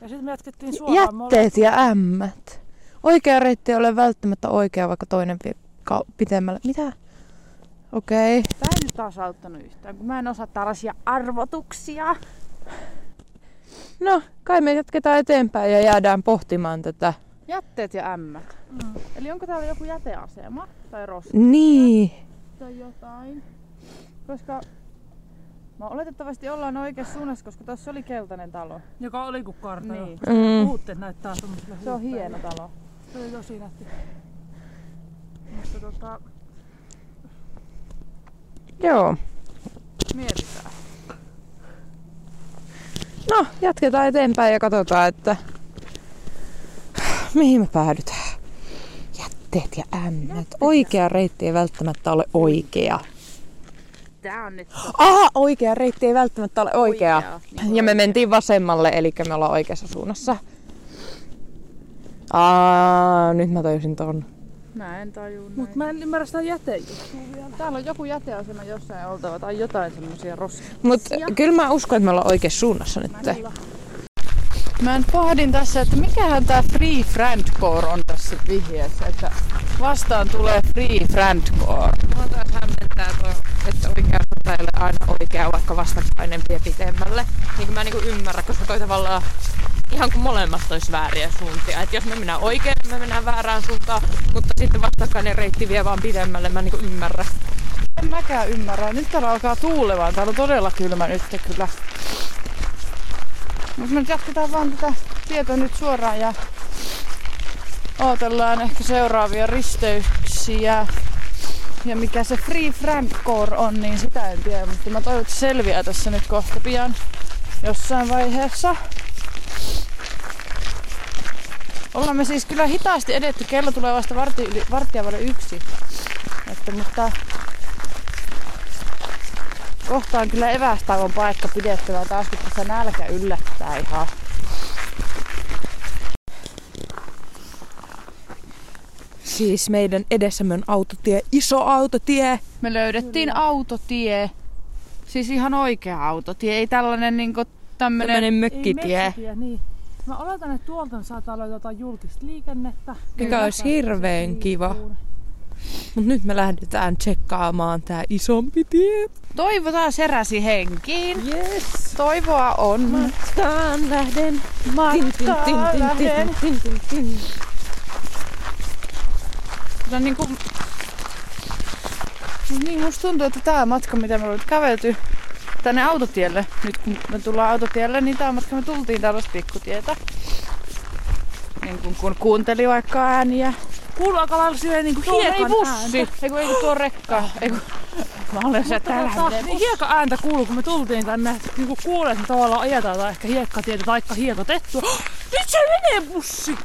Ja sitten me jatkettiin suoraan. Jätteet ja ämmät. Oikea reitti ei ole välttämättä oikea, vaikka toinen vie pitemmälle. Mitä? Okei. Tää ei nyt taas auttanut yhtään, kun mä en osaa tällaisia arvotuksia. No, kai me jatketaan eteenpäin ja jäädään pohtimaan tätä. Jätteet ja ämmät. Mm. Eli onko täällä joku jäteasema tai roska Niin. tai jotain? Koska No oletettavasti ollaan oikeassa suunnassa, koska tuossa oli keltainen talo. Joka oli kuin kartano. Niin. Mm. Puutteet näyttää Se on hieno talo. Se oli tosi nätti. Mutta tota, Joo. Mietitään. No, jatketaan eteenpäin ja katsotaan, että mihin me päädytään. Jätteet ja ämmät. Oikea reitti ei välttämättä ole oikea. Tää on nyt Aha, oikea reitti ei välttämättä ole oikea. Oikea, niin Ja me mentiin vasemmalle, eli me ollaan oikeassa suunnassa. Aa, nyt mä tajusin ton. Mä en tajua näin. mut mä en ymmärrä sitä jätejuttua vielä. Täällä on joku jäteasema jossain oltava tai jotain semmosia roskia. Mut kyllä mä uskon, että me ollaan oikeassa suunnassa nyt. Mä nyt pohdin tässä, että mikähän tää Free Friendcore on tässä vihjeessä, että vastaan tulee Free Friendcore. Mua taas hämmentää tuo, että oikea suunta ei ole aina oikea, vaikka vastakkainen vie pitemmälle. Niin kuin mä niinku ymmärrän, koska toi tavallaan ihan kuin molemmat olisi vääriä suuntia. Et jos me mennään oikein, niin me mennään väärään suuntaan, mutta sitten vastakkainen reitti vie vaan pidemmälle. Mä niinku ymmärrän. En mäkään ymmärrä. Nyt täällä alkaa tuulemaan. Täällä on todella kylmä nyt kyllä. Mutta me nyt jatketaan vaan tätä tietä nyt suoraan ja odotellaan ehkä seuraavia risteyksiä. Ja mikä se Free Friendcore on, niin sitä en tiedä, mutta mä toivon, että se selviää tässä nyt kohta pian jossain vaiheessa. Ollaan me siis kyllä hitaasti edetty, kello tulee vasta varti, yli, varttia vaille yksi. Että, mutta kohta on kyllä evästauon paikka pidettävä taas, kun tässä nälkä yllättää ihan. Siis meidän edessämme on autotie, iso autotie. Me löydettiin autotie. Siis ihan oikea autotie, ei tällainen niinku tämmönen... Tämmönen mökkitie. metsätie, niin. Mä oletan, että tuolta saattaa löytää jotain julkista liikennettä. Mikä olisi hirveän kiva. Mut nyt me lähdetään tsekkaamaan tää isompi tie. Toivo taas heräsi henkiin. Yes. Toivoa on. Matkaan lähden. Matkaan lähden. No niin kuin... Niin musta tuntuu, että tämä matka, mitä me ollaan kävelty tänne autotielle, nyt kun me tullaan autotielle, niin tämä matka me tultiin tällaista pikkutietä. Niin kun, kun kuunteli vaikka ääniä. Kuuluu aika lailla silleen Tuo ei hiekan bussi, ääntä. ei kun, ei kun tuo rekka. Ei kun... Mä olen se täällä Tota, niin hiekan ääntä kuuluu, kun me tultiin tänne. että Niinku kuulee, että me tavallaan ajetaan tai ehkä hiekkatietä tai hiekotettua. <gasps> Nyt se menee bussi!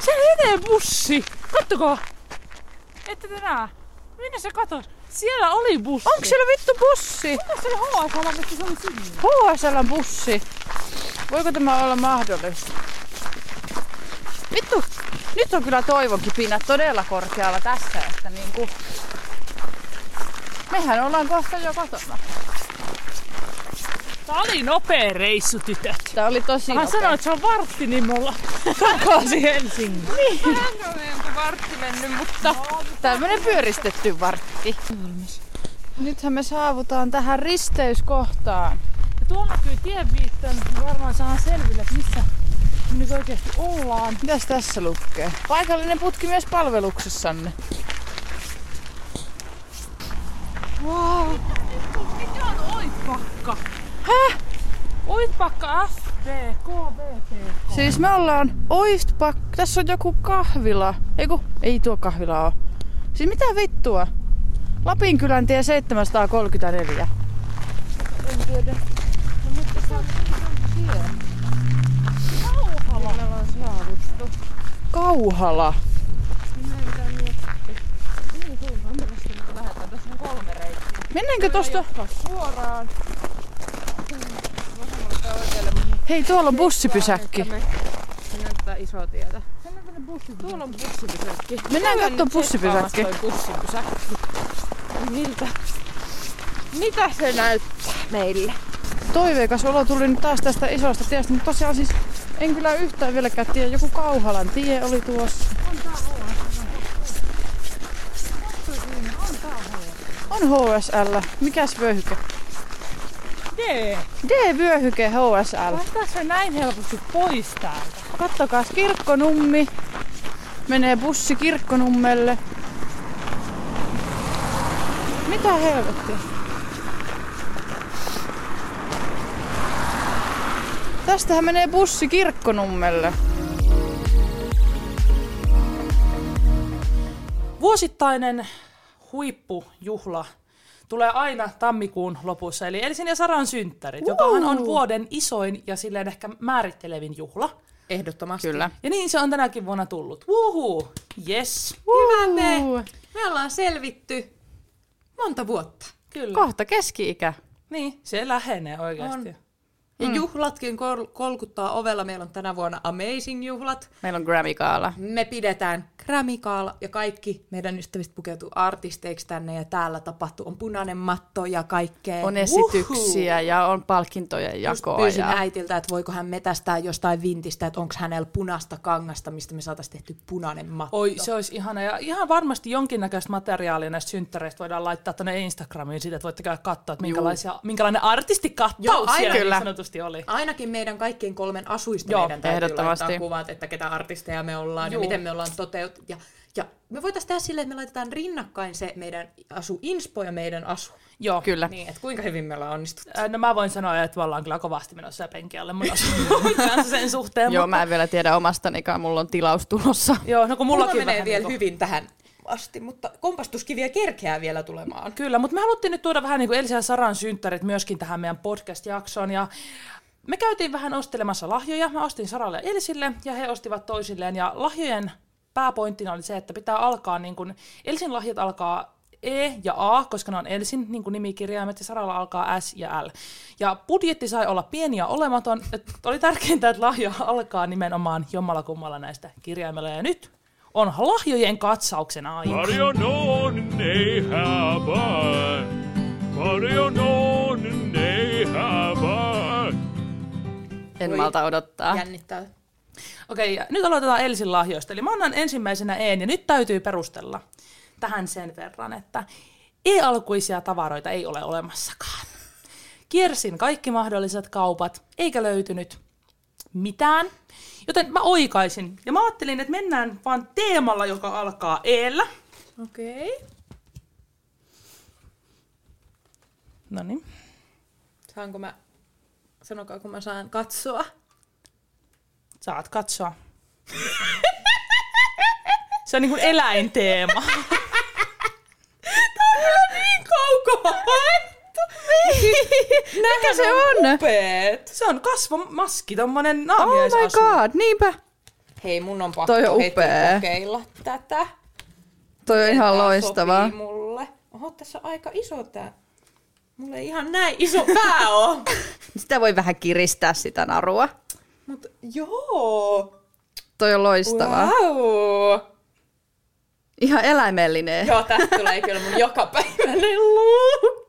Se menee bussi! Kattokaa! Ette te näe? Minne se katos? Siellä oli bussi. Onko siellä vittu bussi? Mikä se oli HSL, miksi se oli sinne? HSL bussi. Voiko tämä olla mahdollista? Vittu, nyt on kyllä toivonkin pinnat todella korkealla tässä, että niinku... Mehän ollaan kohta jo kotona. Tää oli nopea reissu, tytöt. Tää oli tosi Hän nopea. sanoi, että se on vartti, niin me ollaan <laughs> takaisin on joku vartti mennyt, mutta Tämmönen pyöristetty vartti. Nythän me saavutaan tähän risteyskohtaan. Ja tuolla näkyy tienviitteen, niin varmaan saadaan selville, että missä me nyt oikeasti ollaan. Mitäs tässä lukee? Paikallinen putki myös palveluksessanne. Wow. Mikä on Oipakka? Häh? Oipakka FB, KVP. Siis me ollaan Oistpak... Tässä on joku kahvila. Eiku, ei tuo kahvila oo. Siis mitä vittua? Lapinkylän tie 734. En tiedä. No mutta se on tie. Kauhala. Me ollaan saavuttu. Kauhala. Mennäänkö tosta? suoraan. Hei, tuolla on bussipysäkki. Mennään tätä isoa tietä. Tuolla on bussipysäkki. Mennään katsoa bussipysäkki. Bussipysäkki. Miltä? Mitä se näyttää meille? Toiveikas olo tuli nyt taas tästä isosta tiestä, mutta tosiaan siis en kyllä yhtään vieläkään tiedä. Joku Kauhalan tie oli tuossa. On HSL. Mikäs vöyhkä? D. D-vyöhyke HSL. Päästäänkö me näin helposti pois täältä? Kattokaa, Kirkkonummi. Menee bussi Kirkkonummelle. Mitä helvettiä? Tästähän menee bussi Kirkkonummelle. Vuosittainen huippujuhla tulee aina tammikuun lopussa, eli Elsin ja Saran synttärit, joka on vuoden isoin ja silleen ehkä määrittelevin juhla. Ehdottomasti. Kyllä. Ja niin se on tänäkin vuonna tullut. Wuhu! Yes! Hyvä me. Me ollaan selvitty monta vuotta. Kyllä. Kohta keski-ikä. Niin, se lähenee oikeasti. On. Ja juhlatkin kol- kolkuttaa ovella. Meillä on tänä vuonna Amazing-juhlat. Meillä on Grammy-kaala. Me pidetään Grammy-kaala ja kaikki meidän ystävistä pukeutuu artisteiksi tänne ja täällä tapahtuu. On punainen matto ja kaikkea. On esityksiä ja on palkintojen Just jakoa. pyysin Ja... äitiltä, että voiko hän metästää jostain vintistä, että onko hänellä punaista kangasta, mistä me saataisiin tehty punainen matto. Oi, se olisi ihana. Ja ihan varmasti jonkinnäköistä materiaalia näistä synttäreistä voidaan laittaa tuonne Instagramiin, siitä että voitte käydä katsoa, että minkälaisia, minkälainen artistikattaus Joo, ai siellä kyllä. niin sanotusti oli. Ainakin meidän kaikkien kolmen asuista Joo, meidän täytyy laittaa kuvat, että ketä artisteja me ollaan Juu. ja miten me ollaan toteutettu. Ja, ja me voitaisiin tehdä silleen, että me laitetaan rinnakkain se meidän asu Inspo ja meidän asu. Joo. Kyllä. Niin, että kuinka hyvin me ollaan onnistuttu. Ää, No mä voin sanoa, että me ollaan kyllä kovasti menossa penkialle mun asunnon kanssa sen suhteen. Joo, mutta, mä en vielä tiedä omastanikaan, mulla on tilaus tulossa. Joo, no kun Mulla mullakin menee vähän vielä niinku- hyvin tähän asti, mutta kompastuskiviä kerkeää vielä tulemaan. Kyllä, mutta me haluttiin nyt tuoda vähän niin kuin Elisa Saran synttärit myöskin tähän meidän podcast-jaksoon. Ja me käytiin vähän ostelemassa lahjoja. Mä ostin Saralle ja Elsille ja he ostivat toisilleen. Ja lahjojen pääpointtina oli se, että pitää alkaa niin kuin, Elsin lahjat alkaa E ja A, koska ne on Elsin niin kuin nimikirjaimet, ja Saralla alkaa S ja L. Ja budjetti sai olla pieni ja olematon. Et oli tärkeintä, että lahja alkaa nimenomaan jommalla kummalla näistä kirjaimella. Ja nyt on lahjojen katsauksen aika. Paljon onnea vaan, paljon onnea vaan. En malta odottaa. Jännittää. Okei, ja nyt aloitetaan Elsin lahjoista. Eli mä annan ensimmäisenä Een, ja nyt täytyy perustella tähän sen verran, että E-alkuisia tavaroita ei ole olemassakaan. Kiersin kaikki mahdolliset kaupat, eikä löytynyt mitään. Joten mä oikaisin. Ja mä ajattelin, että mennään vaan teemalla, joka alkaa Eellä. Okei. Okay. No niin. Saanko mä, sanokaa kun mä saan katsoa. Saat katsoa. Se on niin kuin eläinteema. <laughs> Niin kaukaa haettu! Mikä se on? Upeet! Se on kasvomaski, tommonen Oh my naamiaisasu. god, niinpä. Hei, mun on pakko Toi on heti upea. kokeilla tätä. Toi on ihan loistavaa. mulle. Oho, tässä on aika iso tää. Mulla ei ihan näin iso pää oo. <laughs> Sitä voi vähän kiristää sitä narua. Mut joo. Toi on loistavaa. Wow. Ihan eläimellinen. Joo, tästä tulee kyllä mun jokapäiväinen luukki.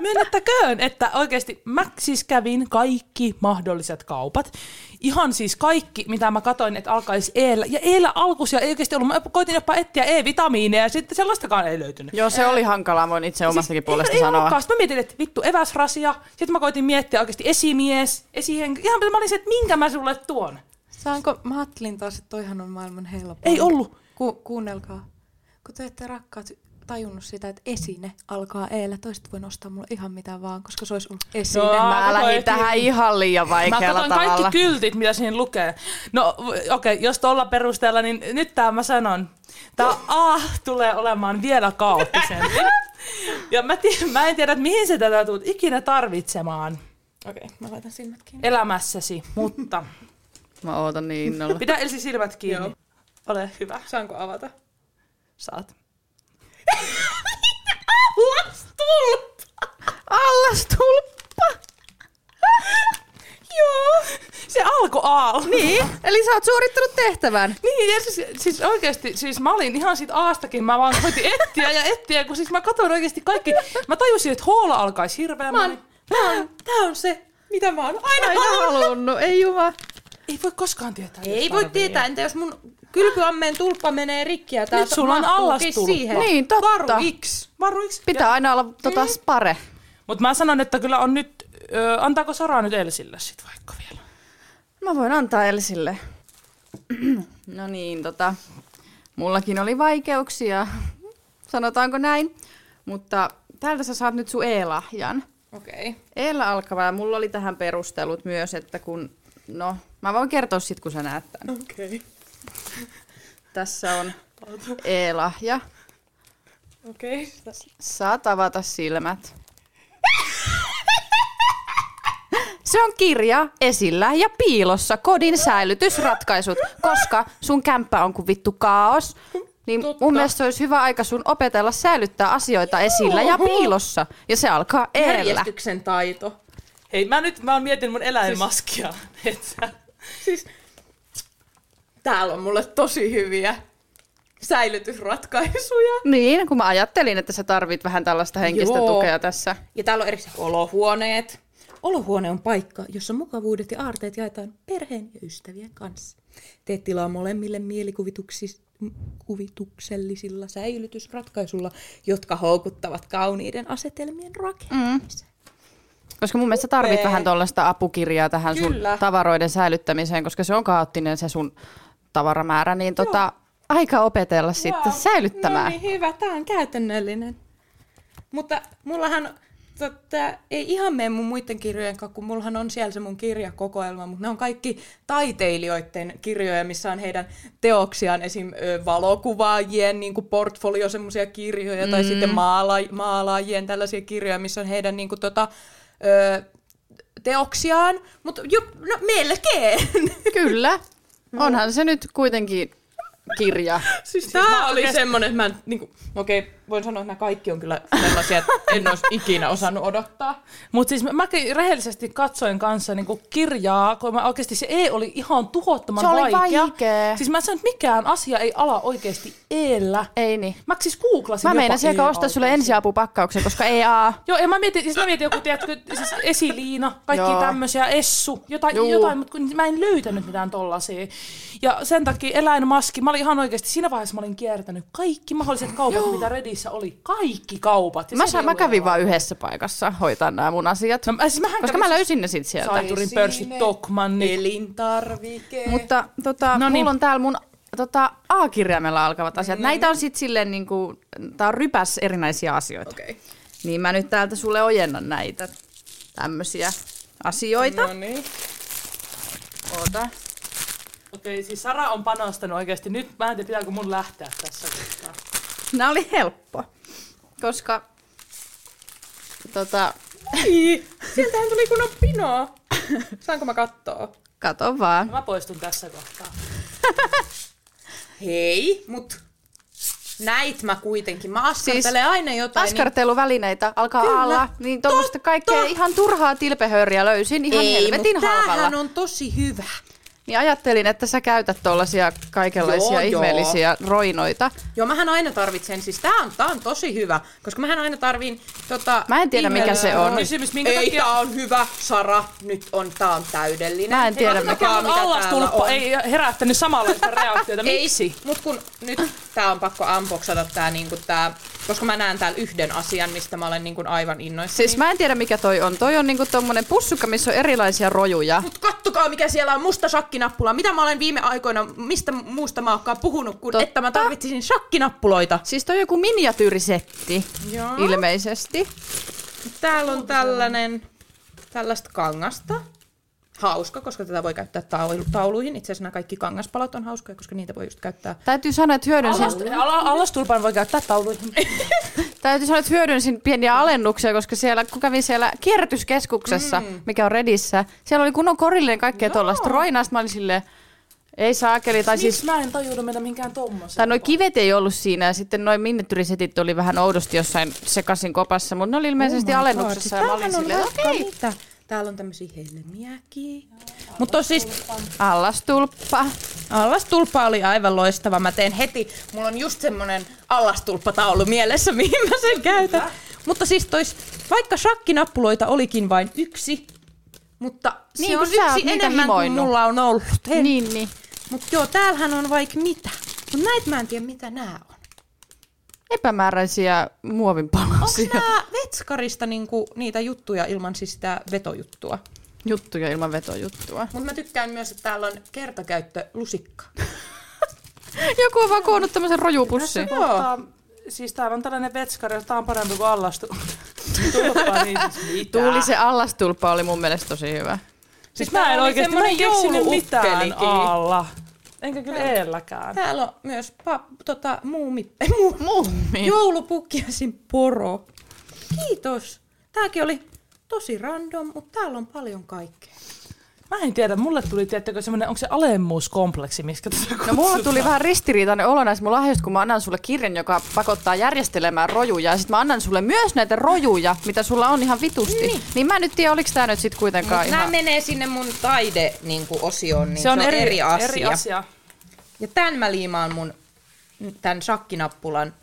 Myönnettäköön, että oikeasti mä siis kävin kaikki mahdolliset kaupat. Ihan siis kaikki, mitä mä katoin, että alkaisi Eellä. Ja Eellä alkuisia ei oikeasti ollut. Mä koitin jopa etsiä E-vitamiineja ja sitten sellaistakaan ei löytynyt. Joo, se oli hankalaa, voin itse omastakin puolesta ei, ei sanoa. Sitten mä mietin, että vittu eväsrasia. Sitten mä koitin miettiä oikeasti esimies, esihen... Ihan mä olin se, että minkä mä sulle tuon. Saanko, mä ajattelin taas, että toihan on maailman helpoin. Ei ollut. Ku, kuunnelkaa. Kun te ette rakkaat tajunnut sitä, että esine alkaa eellä, toiset voi nostaa mulle ihan mitä vaan, koska se olisi ollut esine. No, Mä Mä lähdin tähän ihan liian Mä vaikealla katson tavalla. kaikki kyltit, mitä siinä lukee. No okei, okay, jos tuolla perusteella, niin nyt tää mä sanon. Tää A tulee olemaan vielä kaoottisempi. <laughs> Ja mä, tii- mä en tiedä, että mihin sä tätä tulet ikinä tarvitsemaan Okei, okay, mä laitan silmät kiinni. elämässäsi, mutta <laughs> Mä ootan niin innolla. pidä Elsi silmät kiinni. Joo. Ole hyvä. Saanko avata? Saat. Allastulppa! Joo, se alkoi A. Niin, eli sä oot suorittanut tehtävän. Niin, ja siis, siis oikeasti, siis mä olin ihan siitä aastakin, mä vaan koitin etsiä ja etsiä, kun siis mä katsoin oikeasti kaikki. Mä tajusin, että hoola alkaisi hirveän. Mä Mä oon, tää, on, se, mitä mä oon aina, Aina halunnut. halunnut, ei juma. ei voi koskaan tietää. Ei voi tietää, entä jos mun kylpyammeen tulppa menee rikki ja tää Nyt sulla on allastulppa. siihen. Niin, totta. Varu X. Varuiksi. Pitää aina olla tota spare. Mutta mä sanon, että kyllä on nyt Ö, antaako Sara nyt Elsille sit vaikka vielä? Mä voin antaa Elsille. no niin, tota, mullakin oli vaikeuksia, sanotaanko näin. Mutta täältä sä saat nyt sun E-lahjan. Okei. Okay. Eellä alkava, ja mulla oli tähän perustelut myös, että kun, no, mä voin kertoa sit, kun sä näet tän. Okei. Okay. Tässä on E-lahja. Okei. Okay. Saat avata silmät. Se on kirja esillä ja piilossa kodin säilytysratkaisut, koska sun kämppä on kuin vittu kaos. Niin Totta. mun mielestä olisi hyvä aika sun opetella säilyttää asioita esillä ja piilossa. Ja se alkaa eellä. Järjestyksen taito. Hei, mä nyt mä oon mietin mun eläinmaskia. Siis... Siis täällä on mulle tosi hyviä säilytysratkaisuja. Niin, kun mä ajattelin, että sä tarvit vähän tällaista henkistä Joo. tukea tässä. Ja täällä on erikseen olohuoneet. Olohuone on paikka, jossa mukavuudet ja aarteet jaetaan perheen ja ystävien kanssa. Teet tilaa molemmille mielikuvituksis- m- kuvituksellisilla säilytysratkaisulla, jotka houkuttavat kauniiden asetelmien rakentamiseen. Koska mun mielestä tarvit vähän tuollaista apukirjaa tähän sun Kyllä. tavaroiden säilyttämiseen, koska se on kaoottinen se sun tavaramäärä, niin tota, aika opetella sitten säilyttämään. No niin, hyvä. Tää on käytännöllinen. Mutta mullahan tota, ei ihan mene mun muiden kirjojen kanssa, kun mullahan on siellä se mun kirjakokoelma, mutta ne on kaikki taiteilijoiden kirjoja, missä on heidän teoksiaan, esim. valokuvaajien niin kuin portfolio semmoisia kirjoja, mm. tai sitten maala- maalaajien tällaisia kirjoja, missä on heidän niin kuin, tota, ö, teoksiaan, mutta no melkein. Kyllä. <laughs> Onhan se nyt kuitenkin kirja. <laughs> Siis tää oli semmonen, että mä en, niinku, okei, okay, voin sanoa, että nämä kaikki on kyllä sellaisia, että en olisi ikinä osannut odottaa. Mutta siis mä, mäkin rehellisesti katsoin kanssa niinku kirjaa, kun mä oikeasti se E oli ihan tuhottoman Se oli vaikea. vaikea. Siis mä sanon, että mikään asia ei ala oikeasti eellä. Ei niin. Mä siis googlasin Mä meinasin aika E ostaa sulle ensiapupakkauksen, koska ei A. Joo, ja mä mietin, siis mä mietin joku, tiedätkö, siis esiliina, kaikki Joo. tämmöisiä, essu, jotain, Juu. jotain mutta kun mä en löytänyt mitään tollasia. Ja sen takia eläinmaski, mä olin ihan oikeasti, siinä vaiheessa mä olin kiertänyt kaikki mahdolliset <gasps> kaupat, mitä Redissä oli. Kaikki kaupat. Ja Mä, ei mä kävin vaan yhdessä paikassa hoitaa nämä mun asiat. No, mä- siis mähän koska kävin mä siis löysin ne sit sieltä. Saiturin pörssit, Tokmanni. Elintarvike. Mutta tota, No no niin. mulla on täällä mun tota, A-kirjaimella alkavat asiat. Näitä on sitten silleen niinku, tää on rypäs erinäisiä asioita. Okei. Okay. Niin mä nyt täältä sulle ojennan näitä tämmöisiä asioita. No niin. Oota. Okei, siis Sara on panostanut oikeasti. Nyt mä en tiedä, pitääkö mun lähteä tässä kohtaa. Nää oli helppo. Koska tota, Ei, sieltähän tuli kunnon pinoa. Saanko mä kattoo? kato vaan. Mä poistun tässä kohtaa. <laughs> Hei, mut näit mä kuitenkin. Mä askartelen siis aina jotain. Askarteluvälineitä alkaa Kyllä. alla, niin tuommoista kaikkea ihan turhaa tilpehööriä löysin ihan Ei, helvetin halvalla. on tosi hyvä. Niin ajattelin, että sä käytät tuollaisia kaikenlaisia Joo, joo. ihmeellisiä roinoita. Joo, mähän aina tarvitsen, siis tää on, tää on tosi hyvä, koska mähän aina tarvin tota... Mä en tiedä, mikä se on. Kysymys, minkä Ei, takia... tää on hyvä, Sara, nyt on, tää on täydellinen. Mä en tiedä, Katsokaa, Mikä allastulppa on. ei herättänyt samanlaista reaktiota. Ei, Miksi? mut kun nyt tää on pakko unboxata tää niinku tää, koska mä näen täällä yhden asian, mistä mä olen niinku aivan innoissani. Siis mä en tiedä, mikä toi on. Toi on niinku tommonen pussukka, missä on erilaisia rojuja. Mut kattokaa mikä siellä on musta shakkinappula. Mitä mä olen viime aikoina, mistä muusta mä oonkaan puhunut, kun Totta. että mä tarvitsisin shakkinappuloita. Siis toi on joku miniatyyrisetti Joo. ilmeisesti. Täällä on tällainen, tällaista kangasta. Hauska, koska tätä voi käyttää taulu- tauluihin. Itse asiassa nämä kaikki kangaspalat on hauskoja, koska niitä voi just käyttää. Täytyy sanoa, että hyödynsin, Allast- Allastulpan voi käyttää tauluihin. <laughs> täytyy sanoa, että hyödynsin pieniä alennuksia, koska siellä, kun kävin siellä kierrätyskeskuksessa, mm. mikä on Redissä, siellä oli kunnon korillinen kaikkea tuollaista roinaa. Sitten mä olin silleen, ei saakeli, tai siis mä en tajunnut mennä minkään tommoseen? Tai noi kivet ei ollut siinä ja sitten noin miniatyrisetit oli vähän oudosti jossain sekasin kopassa, mutta ne oli ilmeisesti oh alennuksessa ja mä olin silleen, okei. Mitä? Täällä on tämmöisiä helmiäkin. Mutta siis Allastulppa. allastulppa oli aivan loistava. Mä teen heti, mulla on just semmonen allastulppataulu mielessä, <laughs> mihin mä sen käytän. Mutta siis tois, vaikka shakkinappuloita olikin vain yksi, mutta Niin, se on oot yksi enemmän kuin mulla on ollut. En. Niin, niin. Mutta joo, täällähän on vaikka mitä. Mutta näitä mä en tiedä, mitä nämä on. Epämääräisiä muovin Onko palasia. nämä Vetskarista niinku niitä juttuja ilman siis sitä vetojuttua. Juttuja ilman vetojuttua. Mutta mä tykkään myös, että täällä on kertakäyttö lusikka. <laughs> Joku on vaan koonnut tämmöisen rojupussin. Kohtaa, siis täällä on tällainen vetskari, tää on parempi kuin allastu. <laughs> Tulppa, niin siis? Tuuli se allastulppa oli mun mielestä tosi hyvä. Siis täällä mä en oikeesti, mä en keksinyt mitään alla. Enkä kyllä eelläkään. Täällä on myös pa, tota, muumi, ei, <laughs> muu, Mummi. joulupukkiasin poro. Kiitos. Tääkin oli tosi random, mutta täällä on paljon kaikkea. Mä en tiedä, mulle tuli, tiettäkö, semmonen, onko se alemmuuskompleksi, miskä tässä No mulla tuli vähän ristiriitainen olo näistä mun lahjoista, kun mä annan sulle kirjan, joka pakottaa järjestelemään rojuja. Ja sit mä annan sulle myös näitä rojuja, mitä sulla on ihan vitusti. Niin, niin mä en nyt tiedä, oliko tää nyt sit kuitenkaan Nämä ihan... menee sinne mun taide-osioon, niin Se on, eri, asia. eri asia. Ja tän mä liimaan mun, tän shakkinappulan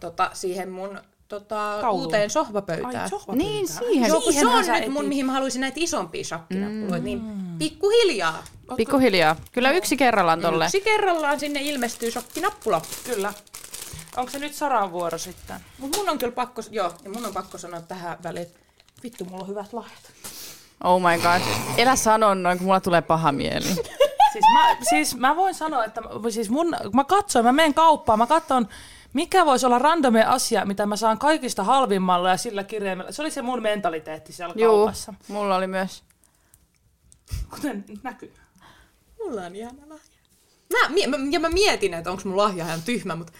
tota, siihen mun tota, Kauluun. uuteen sohvapöytään. Ai, sohvapöytään. Niin, siihen. Joo, se on nyt mun, mihin mä haluaisin näitä isompia shakkinappuloita, mm. niin pikkuhiljaa. Pikkuhiljaa. Kyllä yksi kerrallaan tolle. Yksi kerrallaan sinne ilmestyy shakkinappula. Kyllä. Onko se nyt Saran vuoro sitten? Mut mun on kyllä pakko, joo, ja mun on pakko sanoa tähän väliin, että vittu, mulla on hyvät lahjat. Oh my god. Elä sano noin, kun mulla tulee paha mieli. <laughs> Siis mä, siis mä voin sanoa, että mä- siis mun, mä katsoin, mä menen kauppaan, mä katson, mikä voisi olla randomi asia, mitä mä saan kaikista halvimmalla ja sillä kirjaimella. Se oli se mun mentaliteetti siellä Juu, kaupassa. mulla oli myös. Kuten näkyy. Mulla on ihana lahja. Mä, ja mä mietin, että onko mun lahja ihan tyhmä, mutta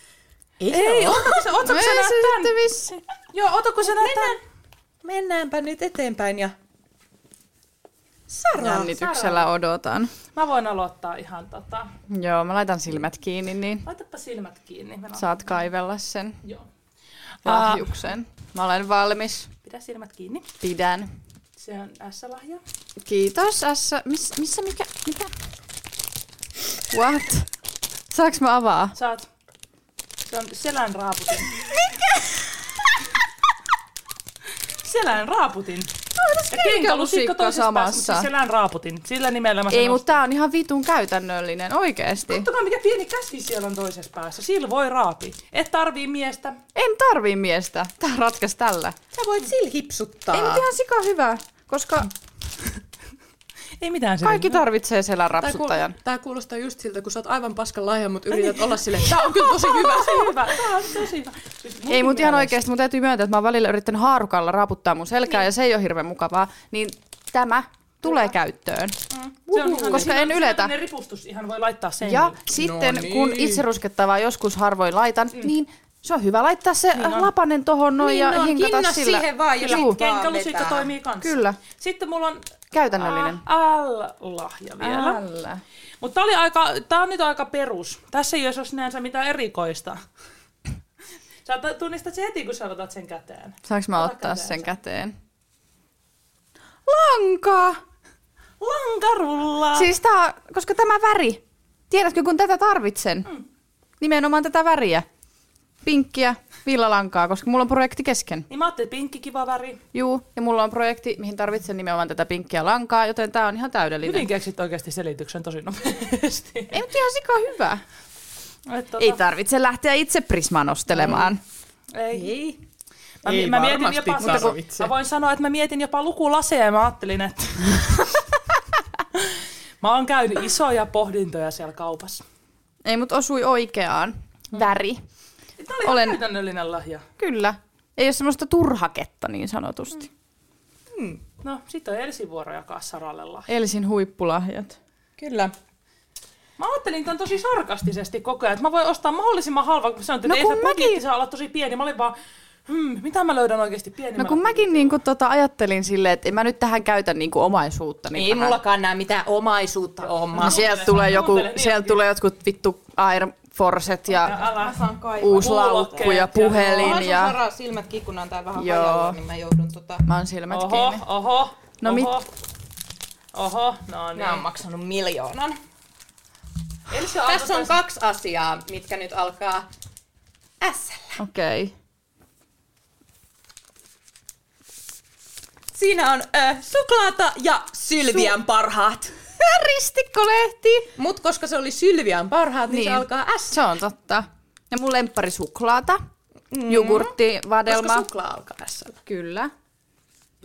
ei, Ei, se ole. otako se, otako näet vissi. Joo, otako se näet tän? Mennäänpä nyt eteenpäin ja... Sara, Jännityksellä odotan. Mä voin aloittaa ihan tota. Joo, mä laitan silmät kiinni, niin Laitapa silmät kiinni. Mä saat kaivella sen Joo. lahjuksen. Mä olen valmis. Pidä silmät kiinni. Pidän. Se on S-lahja. Kiitos, Assa. Miss, missä, mikä, mitä? What? Saaks mä avaa? Saat. Se on selän raaputin. Selän raaputin. Kenkälusikka toisessa samassa. päässä, siis selän raaputin. Sillä nimellä mä Ei, mutta tää on ihan vitun käytännöllinen, oikeesti. Katsokaa mikä pieni käsi siellä on toisessa päässä. Sillä voi raapi. Et tarvii miestä. En tarvii miestä. Tää ratkas tällä. sä voit sillä hipsuttaa. Ei, mutta ihan sika hyvä, koska Ei mitään kaikki tarvitsee selän Tää, rapsuttajan. kuul- tää kuulostaa just siltä, kun sä oot aivan paskan lahja, mutta yrität olla silleen, tää on kyllä tosi hyvä. tosi hyvä. <laughs> Tää on tosi hyvä. Siis Ei, mutta ihan oikeesti mun täytyy myöntää, että mä oon välillä yrittänyt haarukalla raaputtaa mun selkää ja se ei ole hirveän mukavaa. Niin tämä tulee käyttöön. Se on ihan, Koska en yletä. tämmönen ripustus ihan voi laittaa sen. Ja sitten No kun niin. itse ruskettavaa joskus harvoin laitan, niin se on hyvä laittaa se Niin on. lapanen tohon noin Niin ja on, hinkata sillä. siihen vaan ja Kenkälusikka toimii kanssa. Kyllä, Sitten mulla on käytännöllinen. L-lahja vielä. Älä. Mutta tää, oli aika, tää on nyt aika perus. Tässä ei olisi sinänsä mitään erikoista. Sä tunnistat sen heti, kun sä otat sen käteen. Saanko mä Ota ottaa käteen sen käteen? Lanka! Lankarulla! Siis tää, koska tämä väri, tiedätkö kun tätä tarvitsen? Mm. Nimenomaan tätä väriä. Pinkkiä, villalankaa, koska mulla on projekti kesken. Niin mä ajattelin, pinkki kiva väri. Juu, ja mulla on projekti, mihin tarvitsen nimenomaan tätä pinkkiä lankaa, joten tää on ihan täydellinen. Hyvin keksit oikeasti selityksen tosi nopeasti. Ei, mutta ihan sika hyvä. Et, tota, Ei tarvitse lähteä itse Prismaa nostelemaan. ei. Ei. Mä, Ei mä mietin jopa, mutta kun, mä voin sanoa, että mä mietin jopa lukulaseja ja mä ajattelin, että <laughs> mä oon käynyt isoja pohdintoja siellä kaupassa. Ei, mutta osui oikeaan. Väri. Tämä oli Olen- käytännöllinen lahja. Kyllä. Ei ole semmoista turhaketta niin sanotusti. No, sit on Elsin vuoro jakaa Saralle lahja. Elsin huippulahjat. Kyllä. Mä ajattelin tämän tosi sarkastisesti koko ajan, että mä voin ostaa mahdollisimman halvan, kun sanoin, että No ei kun se budjetti mäkin- saa olla tosi pieni. Mä olin vaan, hmm, mitä mä löydän oikeasti No pienemmältä. kun mäkin niinku tota ajattelin silleen, että en mä nyt tähän käytä niinku omaisuutta. Niin Ei mullakaan nää mitään omaisuutta ole. No sieltä tulee, joku, sieltä tulee jotkut vittu Air Forcet ja uusi laukku ja puhelin ja Sara silmät kikkunaan tää vähän Joo. hajalla, niin mä joudun tota... mä oon silmät Oho, kiinni. oho, No oho. mit- Oho, no niin. Nää on maksanut miljoonan. Elsi Tässä on kaksi asiaa, mitkä nyt alkaa S. Okei. Okay. Siinä on ö, suklaata ja Sylvian parhaat. <laughs> Ristikkolehti! Mut koska se oli Sylvian parhaat, niin, niin. se alkaa S. Se on totta. Ja mun lemppari suklaata. Koska jogurttivadelma. suklaa alkaa S. Kyllä.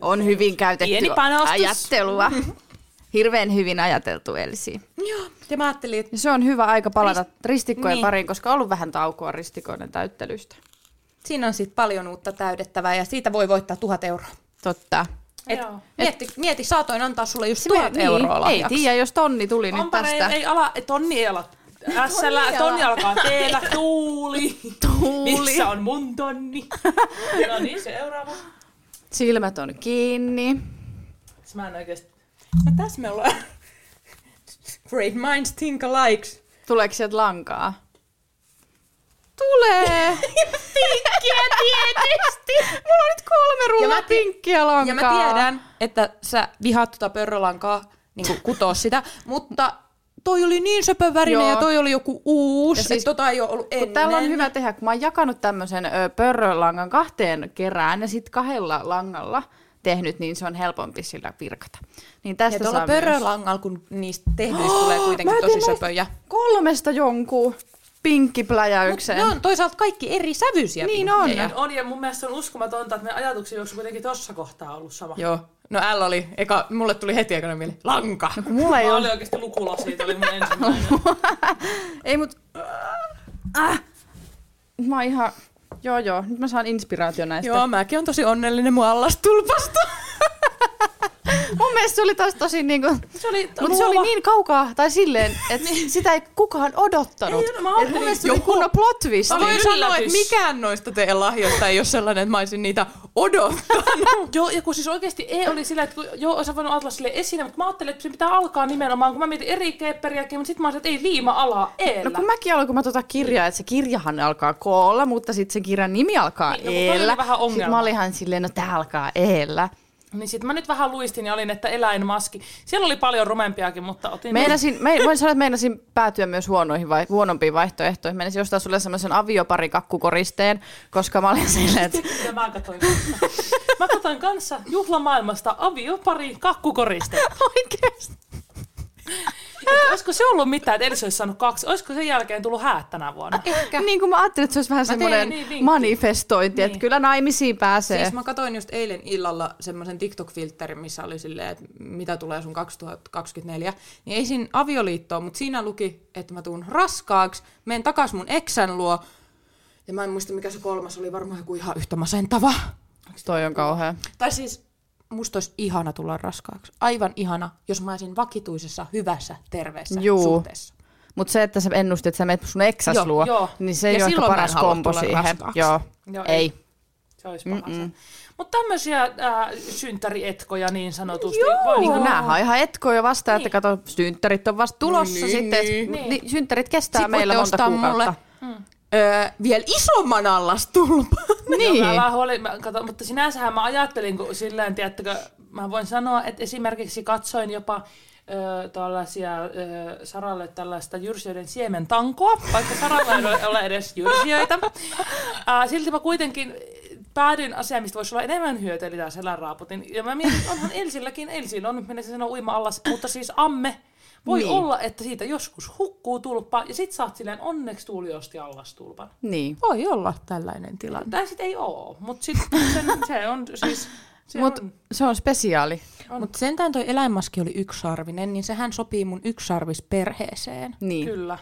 On hyvin käytetty Pieni panostus. ajattelua. <laughs> Hirveän hyvin ajateltu Elsi. Joo. Ja mä ajattelin, että se on hyvä aika palata ristikkojen Niin. pariin, koska on ollut vähän taukoa ristikoiden täyttelystä. siinä on sitten paljon uutta täydettävää ja siitä voi voittaa tuhat euroa. Totta. Et Joo. mieti, mieti, saatoin antaa sulle just tuhat me- euroa niin, Ei lahjaksi. tiedä, jos tonni tuli nyt Ampare tästä. ei, ei ala, tonni ei ala S, tonni alkaa teellä, <laughs> tuuli. Tuuli. Missä on mun tonni? <laughs> No niin, seuraava. Silmät on kiinni. Mä en oikeesti... No tässä me ollaan. <laughs> Great minds think alike. Tuleeko sieltä lankaa? Tulee! Pinkkiä tietysti! <laughs> Mulla on nyt kolme rullaa Ja mä ti- pinkkiä lankaa. Ja mä tiedän, että sä vihaat tota pörrölankaa niin kutoa <laughs> sitä, mutta toi oli niin söpövärinen ja toi oli joku uusi, Ja siis- tota ei ole ollut ennen. täällä on hyvä tehdä, kun mä oon jakanut tämmöisen pörrölangan kahteen kerään ja sitten kahdella langalla tehnyt, niin se on helpompi sillä virkata. Niin tästä Ja tuolla saa myös pörrölangalla, kun niistä tehdyistä <gasps> tulee kuitenkin tosi söpöjä. kolmesta jonkun pinkkipläjäyksen. Ne on toisaalta kaikki eri sävyisiä Niin on. pinkkejä. On, ja mun mielestä on uskomatonta, että meidän ajatuksia on kuitenkin tossa kohtaa ollut sama. Joo. No L oli, eka, mulle tuli heti ekana mieleen, lanka. No, kun mulla ei Mä ole... olin oikeesti lukulasi, oli mun ensimmäinen. <laughs> Ei mut... Äh. Mä oon ihan... Joo joo, nyt mä saan inspiraatio näistä. Joo, mäkin on tosi onnellinen mun allastulpasta. <laughs> <laughs> Mun mielestä se oli taas tosi niinku... Se oli Mutta se oli niin kaukaa, tai silleen, <laughs> että sitä ei kukaan odottanut. Ei, no mä ajattelin, mun mielestä se joku- oli kunnon plot twist. Mä voin sanoa, että mikään noista teidän lahjoista ei ole sellainen, että mä olisin niitä odottanut. <laughs> Joo, ja kun siis oikeesti E oli sillä, että kun, joo, olisi voinut ajatella sille esine, mutta mä ajattelin, että se pitää alkaa nimenomaan, kun mä mietin eri kepperiäkin, mutta sitten mä ajattelin, että ei liima alaa eellä. No kun mäkin aloin, kun mä tota kirjaa, että se kirjahan alkaa koolla, mutta sitten se kirjan nimi alkaa Niin, no, vähän ongelma. Sitten mä olin ihan silleen, no tää alkaa eellä. Niin sit mä nyt vähän luistin ja olin, että eläinmaski. Siellä oli paljon rumempiakin, mutta otin... Meinasin, me, voin sanoa, että meinasin päätyä myös huonoihin vai, huonompiin vaihtoehtoihin. Meinasin ostaa sulle semmoisen aviopari kakkukoristeen, koska mä olin silleen, että <laughs> Ja mä katsoin kanssa. Mä katsoin kanssa juhlamaailmasta aviopari kakkukoriste. <laughs> oikeesti. Että olisiko se ollut mitään, että Elisa olisi saanut kaksi? Olisiko sen jälkeen tullut häät tänä vuonna? Ehkä. Niin kuin mä ajattelin, että se olisi vähän semmoinen niin manifestointi, että Niin. kyllä naimisiin pääsee. Siis mä katsoin just eilen illalla semmoisen TikTok-filterin, missä oli silleen, että mitä tulee sun 2024. Niin ei siinä avioliittoa, mutta siinä luki, että mä tuun raskaaksi, menen takas mun eksän luo. Ja mä en muista, mikä se kolmas oli, varmaan joku ihan yhtä masentava. Toi on kauhea. Tai siis musta olisi ihana tulla raskaaksi. Aivan ihana, jos mä olisin vakituisessa, hyvässä, terveessä Juu. suhteessa. Mutta se, että sä ennustit, että sä menet sun eksäs Joo, luo, joo. niin se Ja ei ole ehkä paras tulla siihen. Joo, Joo, ei. Se olisi paha. Mutta tämmöisiä äh, synttärietkoja niin sanotusti. Joo. Voi Niin kuin näähän on ihan etkoja vasta, niin. että kato, synttärit on vasta tulossa Niin, sitten. niin. Niin. Synttärit kestää Sit meillä monta kuukautta. mulle öö, vielä isomman allastulpan. Niin. Joo, mä vaan huolin, mä, kato, mutta sinänsähän mä ajattelin, kun silleen, tiedättekö, mä voin sanoa, että esimerkiksi katsoin jopa ö, tällaisia ö, Saralle tällaista jyrsijöiden siementankoa, vaikka Saralla ei ole- edes jyrsijöitä. Ää, silti mä kuitenkin päädyin asiaan, mistä voisi olla enemmän hyötyä, eli tämä selänraaputin. Ja mä mietin, että onhan Elsilläkin, Elsil on, menisin sanoa uima-allas, mutta siis amme, voi Niin. olla, että siitä joskus hukkuu tulppa, ja sit saat silleen, onneksi tuuli osti allastulpan. Niin. Voi olla tällainen tilanne. Tai sit ei oo, mutta sit sen, <laughs> se on siis... Se Mut on, se on spesiaali. Mutta sentään toi eläinmaski oli yksarvinen, niin sehän sopii mun yksarvisperheeseen. Niin, kyllä.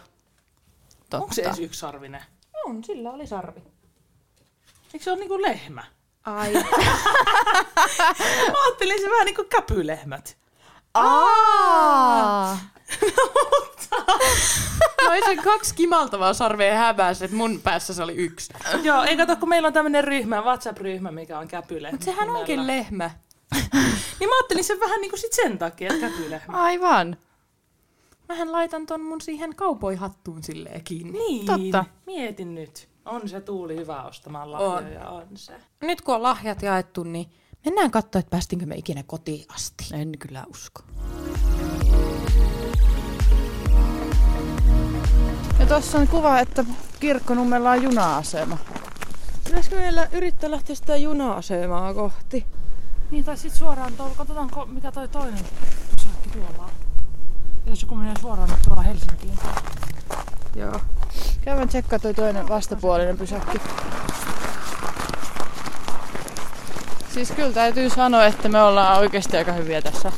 totta. Onko se edes yksarvinen? On, sillä oli sarvi. Eikö se ole niinku lehmä? Ai. <laughs> Mä ajattelin se vähän niinku käpylehmät. Aa! no ei se kaksi kimaltavaa sarvea häväs, että mun päässä se oli yksi. Joo, ei kato, kun meillä on tämmönen ryhmä, WhatsApp-ryhmä, mikä on käpylehmä. Mut sehän onkin nimellä. lehmä. <laughs> Niin mä ajattelin sen vähän niinku sit sen takia, että käpylehmä. Aivan. Mähän laitan ton mun siihen kaupoihattuun silleen kiinni. Niin, Totta. mietin nyt. On se Tuuli hyvä ostamaan On. lahjoja, on, on se. Nyt kun on lahjat jaettu, niin mennään katsoa, että päästinkö me ikinä kotiin asti. En kyllä usko. Ja tuossa on kuva, että Kirkkonummella on juna-asema. Pitäisikö meillä yrittää lähteä sitä juna-asemaa kohti? Niin, tai sit suoraan tuolla, katsotaanko mikä toi toinen pysäkki tuolla on. Jos joku menee suoraan nyt tuolla Helsinkiin. Joo. Käydään tsekkaa toi toinen vastapuolinen pysäkki. Siis kyllä täytyy sanoa, että me ollaan oikeasti aika hyviä tässä.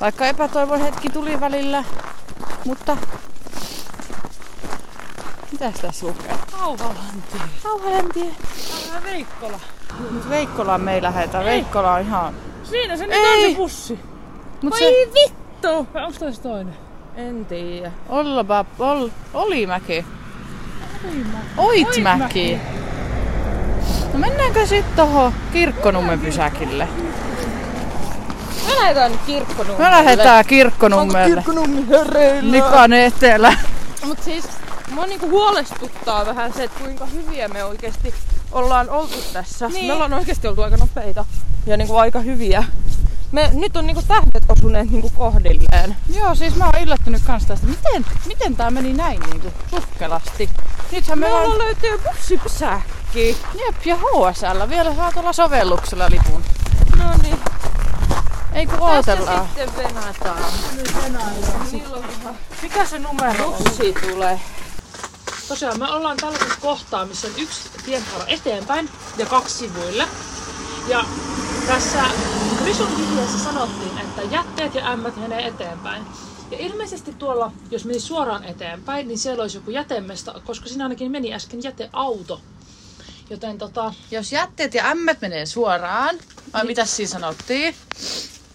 Vaikka epätoivon hetki tuli välillä, mutta... Mitäs tässä lukee? Kauhalantie. Tää Veikkola. Nyt Veikkolaan me ei lähetä. Veikkola on ihan... Siinä se nyt Ei. on se pussi. Mut Vai se... vittu! Vai onks tois toinen? En tiedä. Ollapa... Ol... Olimäki. Oitmäki. No mennäänkö sitten tohon Kirkkonummen pysäkille? Me lähdetään nyt kirkkonummelle. Me lähdetään Kirkkonummelle. Kirkkonummi hereillä. Likan etelä. Mut siis mua niinku huolestuttaa vähän se, että kuinka hyviä me oikeasti ollaan oltu tässä. Niin. Me ollaan oikeasti oltu aika nopeita ja niinku aika hyviä. Me, nyt on niinku tähdet osuneet niinku kohdilleen. Joo, siis mä oon yllättynyt kans tästä. Miten, miten tää meni näin niinku sukkelasti? Nythän me, Me vaan... ollaan löytyy bussipysäkki. Jep, ja HSL vielä saa tuolla sovelluksella lipun. No niin, Ei kun tässä ootellaan. sitten venataan. Mikä se numero on? Bussi tulee. Tosiaan me ollaan tällaisessa kohtaa, missä on yksi tienhaara eteenpäin ja kaksi sivuille. Ja tässä Risun vihjeessä sanottiin, että jätteet ja ämmät menee eteenpäin. Ja ilmeisesti tuolla, jos meni suoraan eteenpäin, niin siellä olisi joku jätemesta, koska siinä ainakin meni äsken jäteauto. Joten tota, Jos jätteet ja ämmät menee suoraan, vai mitä siinä sanottiin?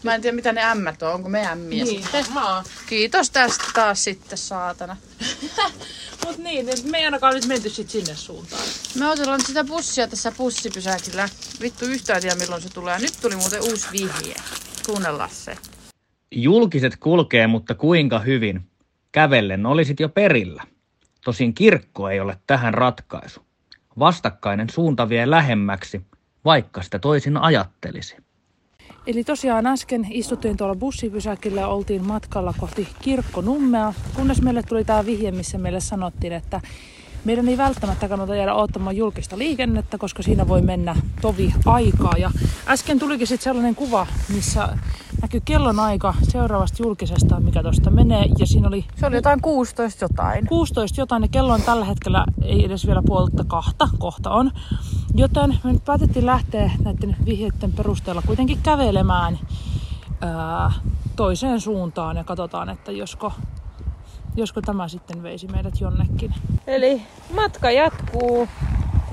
Mä en tiedä mitä ne ämmät on, onko me ämmiä Niin. sitten. Mä oon. Kiitos tästä taas sitten, saatana. <laughs> mut niin, niin me ei ainakaan nyt menty sit sinne suuntaan. Me odotellaan sitä bussia tässä bussipysäkillä. Vittu yhtään tiedä milloin se tulee. Nyt tuli muuten uusi vihje. Kuunnellaan se. Julkiset kulkee, mutta kuinka hyvin? Kävellen olisit jo perillä. Tosin kirkko ei ole tähän ratkaisu. Vastakkainen suunta vie lähemmäksi, vaikka sitä toisin ajattelisi. Eli tosiaan äsken istuttiin tuolla bussipysäkillä oltiin matkalla kohti Kirkkonummea, kunnes meille tuli tämä vihje, missä meille sanottiin, että meidän ei välttämättä kannata jäädä odottamaan julkista liikennettä, koska siinä voi mennä tovi aikaa. Ja äsken tulikin sitten sellainen kuva, missä näkyy kellonaika seuraavasta julkisesta, mikä tuosta menee. Ja siinä oli Se oli jotain 16 jotain. 16 jotain ja kello on tällä hetkellä ei edes vielä puolta kahta, kohta on. Joten me nyt päätettiin lähteä näiden vihjeiden perusteella kuitenkin kävelemään ää, toiseen suuntaan ja katsotaan, että josko, josko tämä sitten veisi meidät jonnekin. Eli matka jatkuu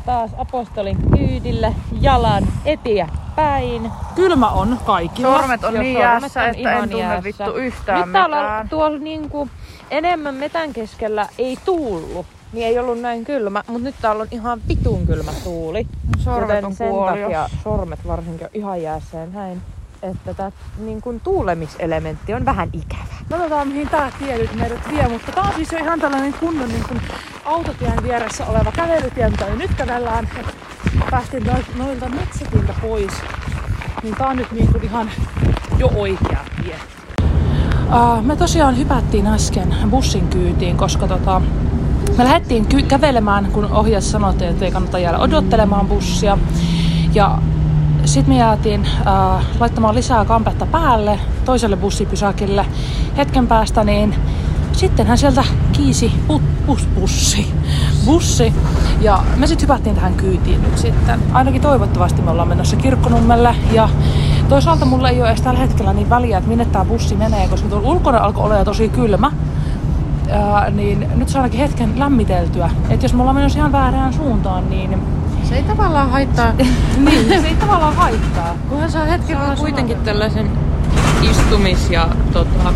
taas apostolin kyydillä jalan eteenpäin. Kylmä on kaikilla. Sormet on niin sormet jäässä, on että ihan en tunne jäässä. vittu yhtään Nyt täällä mitään. tuolla niinku enemmän metän keskellä ei tuullut. Niin ei ollut näin kylmä, mutta nyt täällä on ihan vitun kylmä tuuli. Sormet Joten on sen kuolio. takia sormet varsinkin on ihan jäässä näin. Että tämä niin kuin tuulemiselementti on vähän ikävä. Katsotaan mihin tää tie nyt meidät vie, mutta tää on siis jo ihan tällainen kunnon niin kuin autotien vieressä oleva kävelytie, mitä me nyt kävellään. Päästiin noil- noilta metsätiltä pois. Niin tää on nyt niin kuin ihan jo oikea tie. Uh, me tosiaan hypättiin äsken bussin kyytiin, koska tota, me lähdettiin ky- kävelemään, kun ohjeessa sanottiin, että ei kannata jäädä odottelemaan bussia. Ja sitten me jäätiin äh, laittamaan lisää kampetta päälle toiselle bussipysäkille. Hetken päästä niin sittenhän sieltä kiisi put, bus, bussi, bussi. Ja me sitten hypättiin tähän kyytiin nyt sitten. Ainakin toivottavasti me ollaan menossa Kirkkonummelle. Ja toisaalta mulla ei ole edes tällä hetkellä niin väliä, että minne tämä bussi menee, koska tuolla ulkona alkoi olla tosi kylmä. Ää, niin nyt se ainakin hetken lämmiteltyä. Että jos me ollaan menossa ihan väärään suuntaan, niin, Se ei tavallaan haittaa, <laughs> niin se ei tavallaan haittaa. kunhan saa hetken Saa kuitenkin sanoa. tällaisen istumis- ja tota,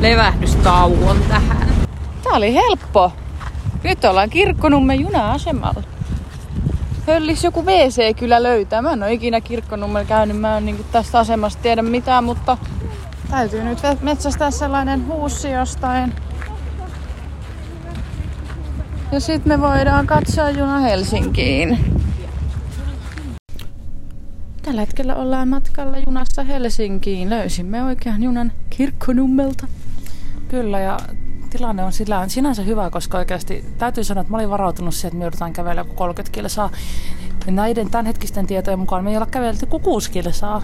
levähdystauon tähän. Tää oli helppo. Nyt ollaan Kirkkonummen juna-asemalla. Höllis joku WC kyllä löytää. Mä en ole ikinä Kirkkonummella käynyt. Mä en niinku tästä asemasta tiedä mitään, mutta täytyy nyt metsästää sellainen huussi jostain. Ja sit me voidaan katsoa juna Helsinkiin. Tällä hetkellä ollaan matkalla junassa Helsinkiin. Löysimme oikean junan Kirkkonummelta. Kyllä, ja tilanne on sillä on sinänsä hyvä, koska oikeasti täytyy sanoa, että mä olin varautunut siihen, että me joudutaan kävellä joku 30 kilsaa. Ja näiden tämänhetkisten tietojen mukaan me ei olla kävelty kuin 6 kilsaa.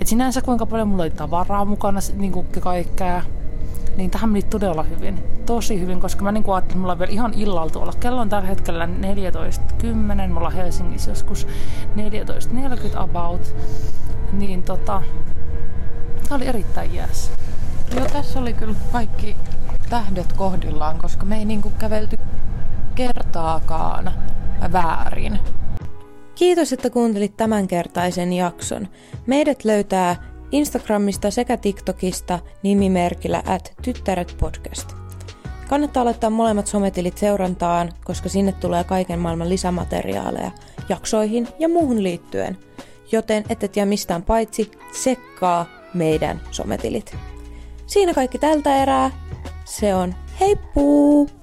Et sinänsä kuinka paljon mulla oli tavaraa mukana, niin kuin kaikkea. Niin tähän meni todella hyvin. Tosi hyvin, koska mä niin ajattelin, että mulla on vielä ihan illalla tuolla. Kello on tällä hetkellä 14.10, mulla on Helsingissä joskus 14.40 about. Niin tota, tää oli erittäin jääs. Joo, tässä oli kyllä kaikki tähdet kohdillaan, koska me ei niinku kävelty kertaakaan väärin. Kiitos, että kuuntelit tämänkertaisen jakson. Meidät löytää Instagramista sekä TikTokista nimimerkillä at tyttäret podcast. Kannattaa laittaa molemmat sometilit seurantaan, koska sinne tulee kaiken maailman lisämateriaaleja jaksoihin ja muuhun liittyen. Joten et jää mistään paitsi sekkaa meidän sometilit. Siinä kaikki tältä erää. Se on heippuu!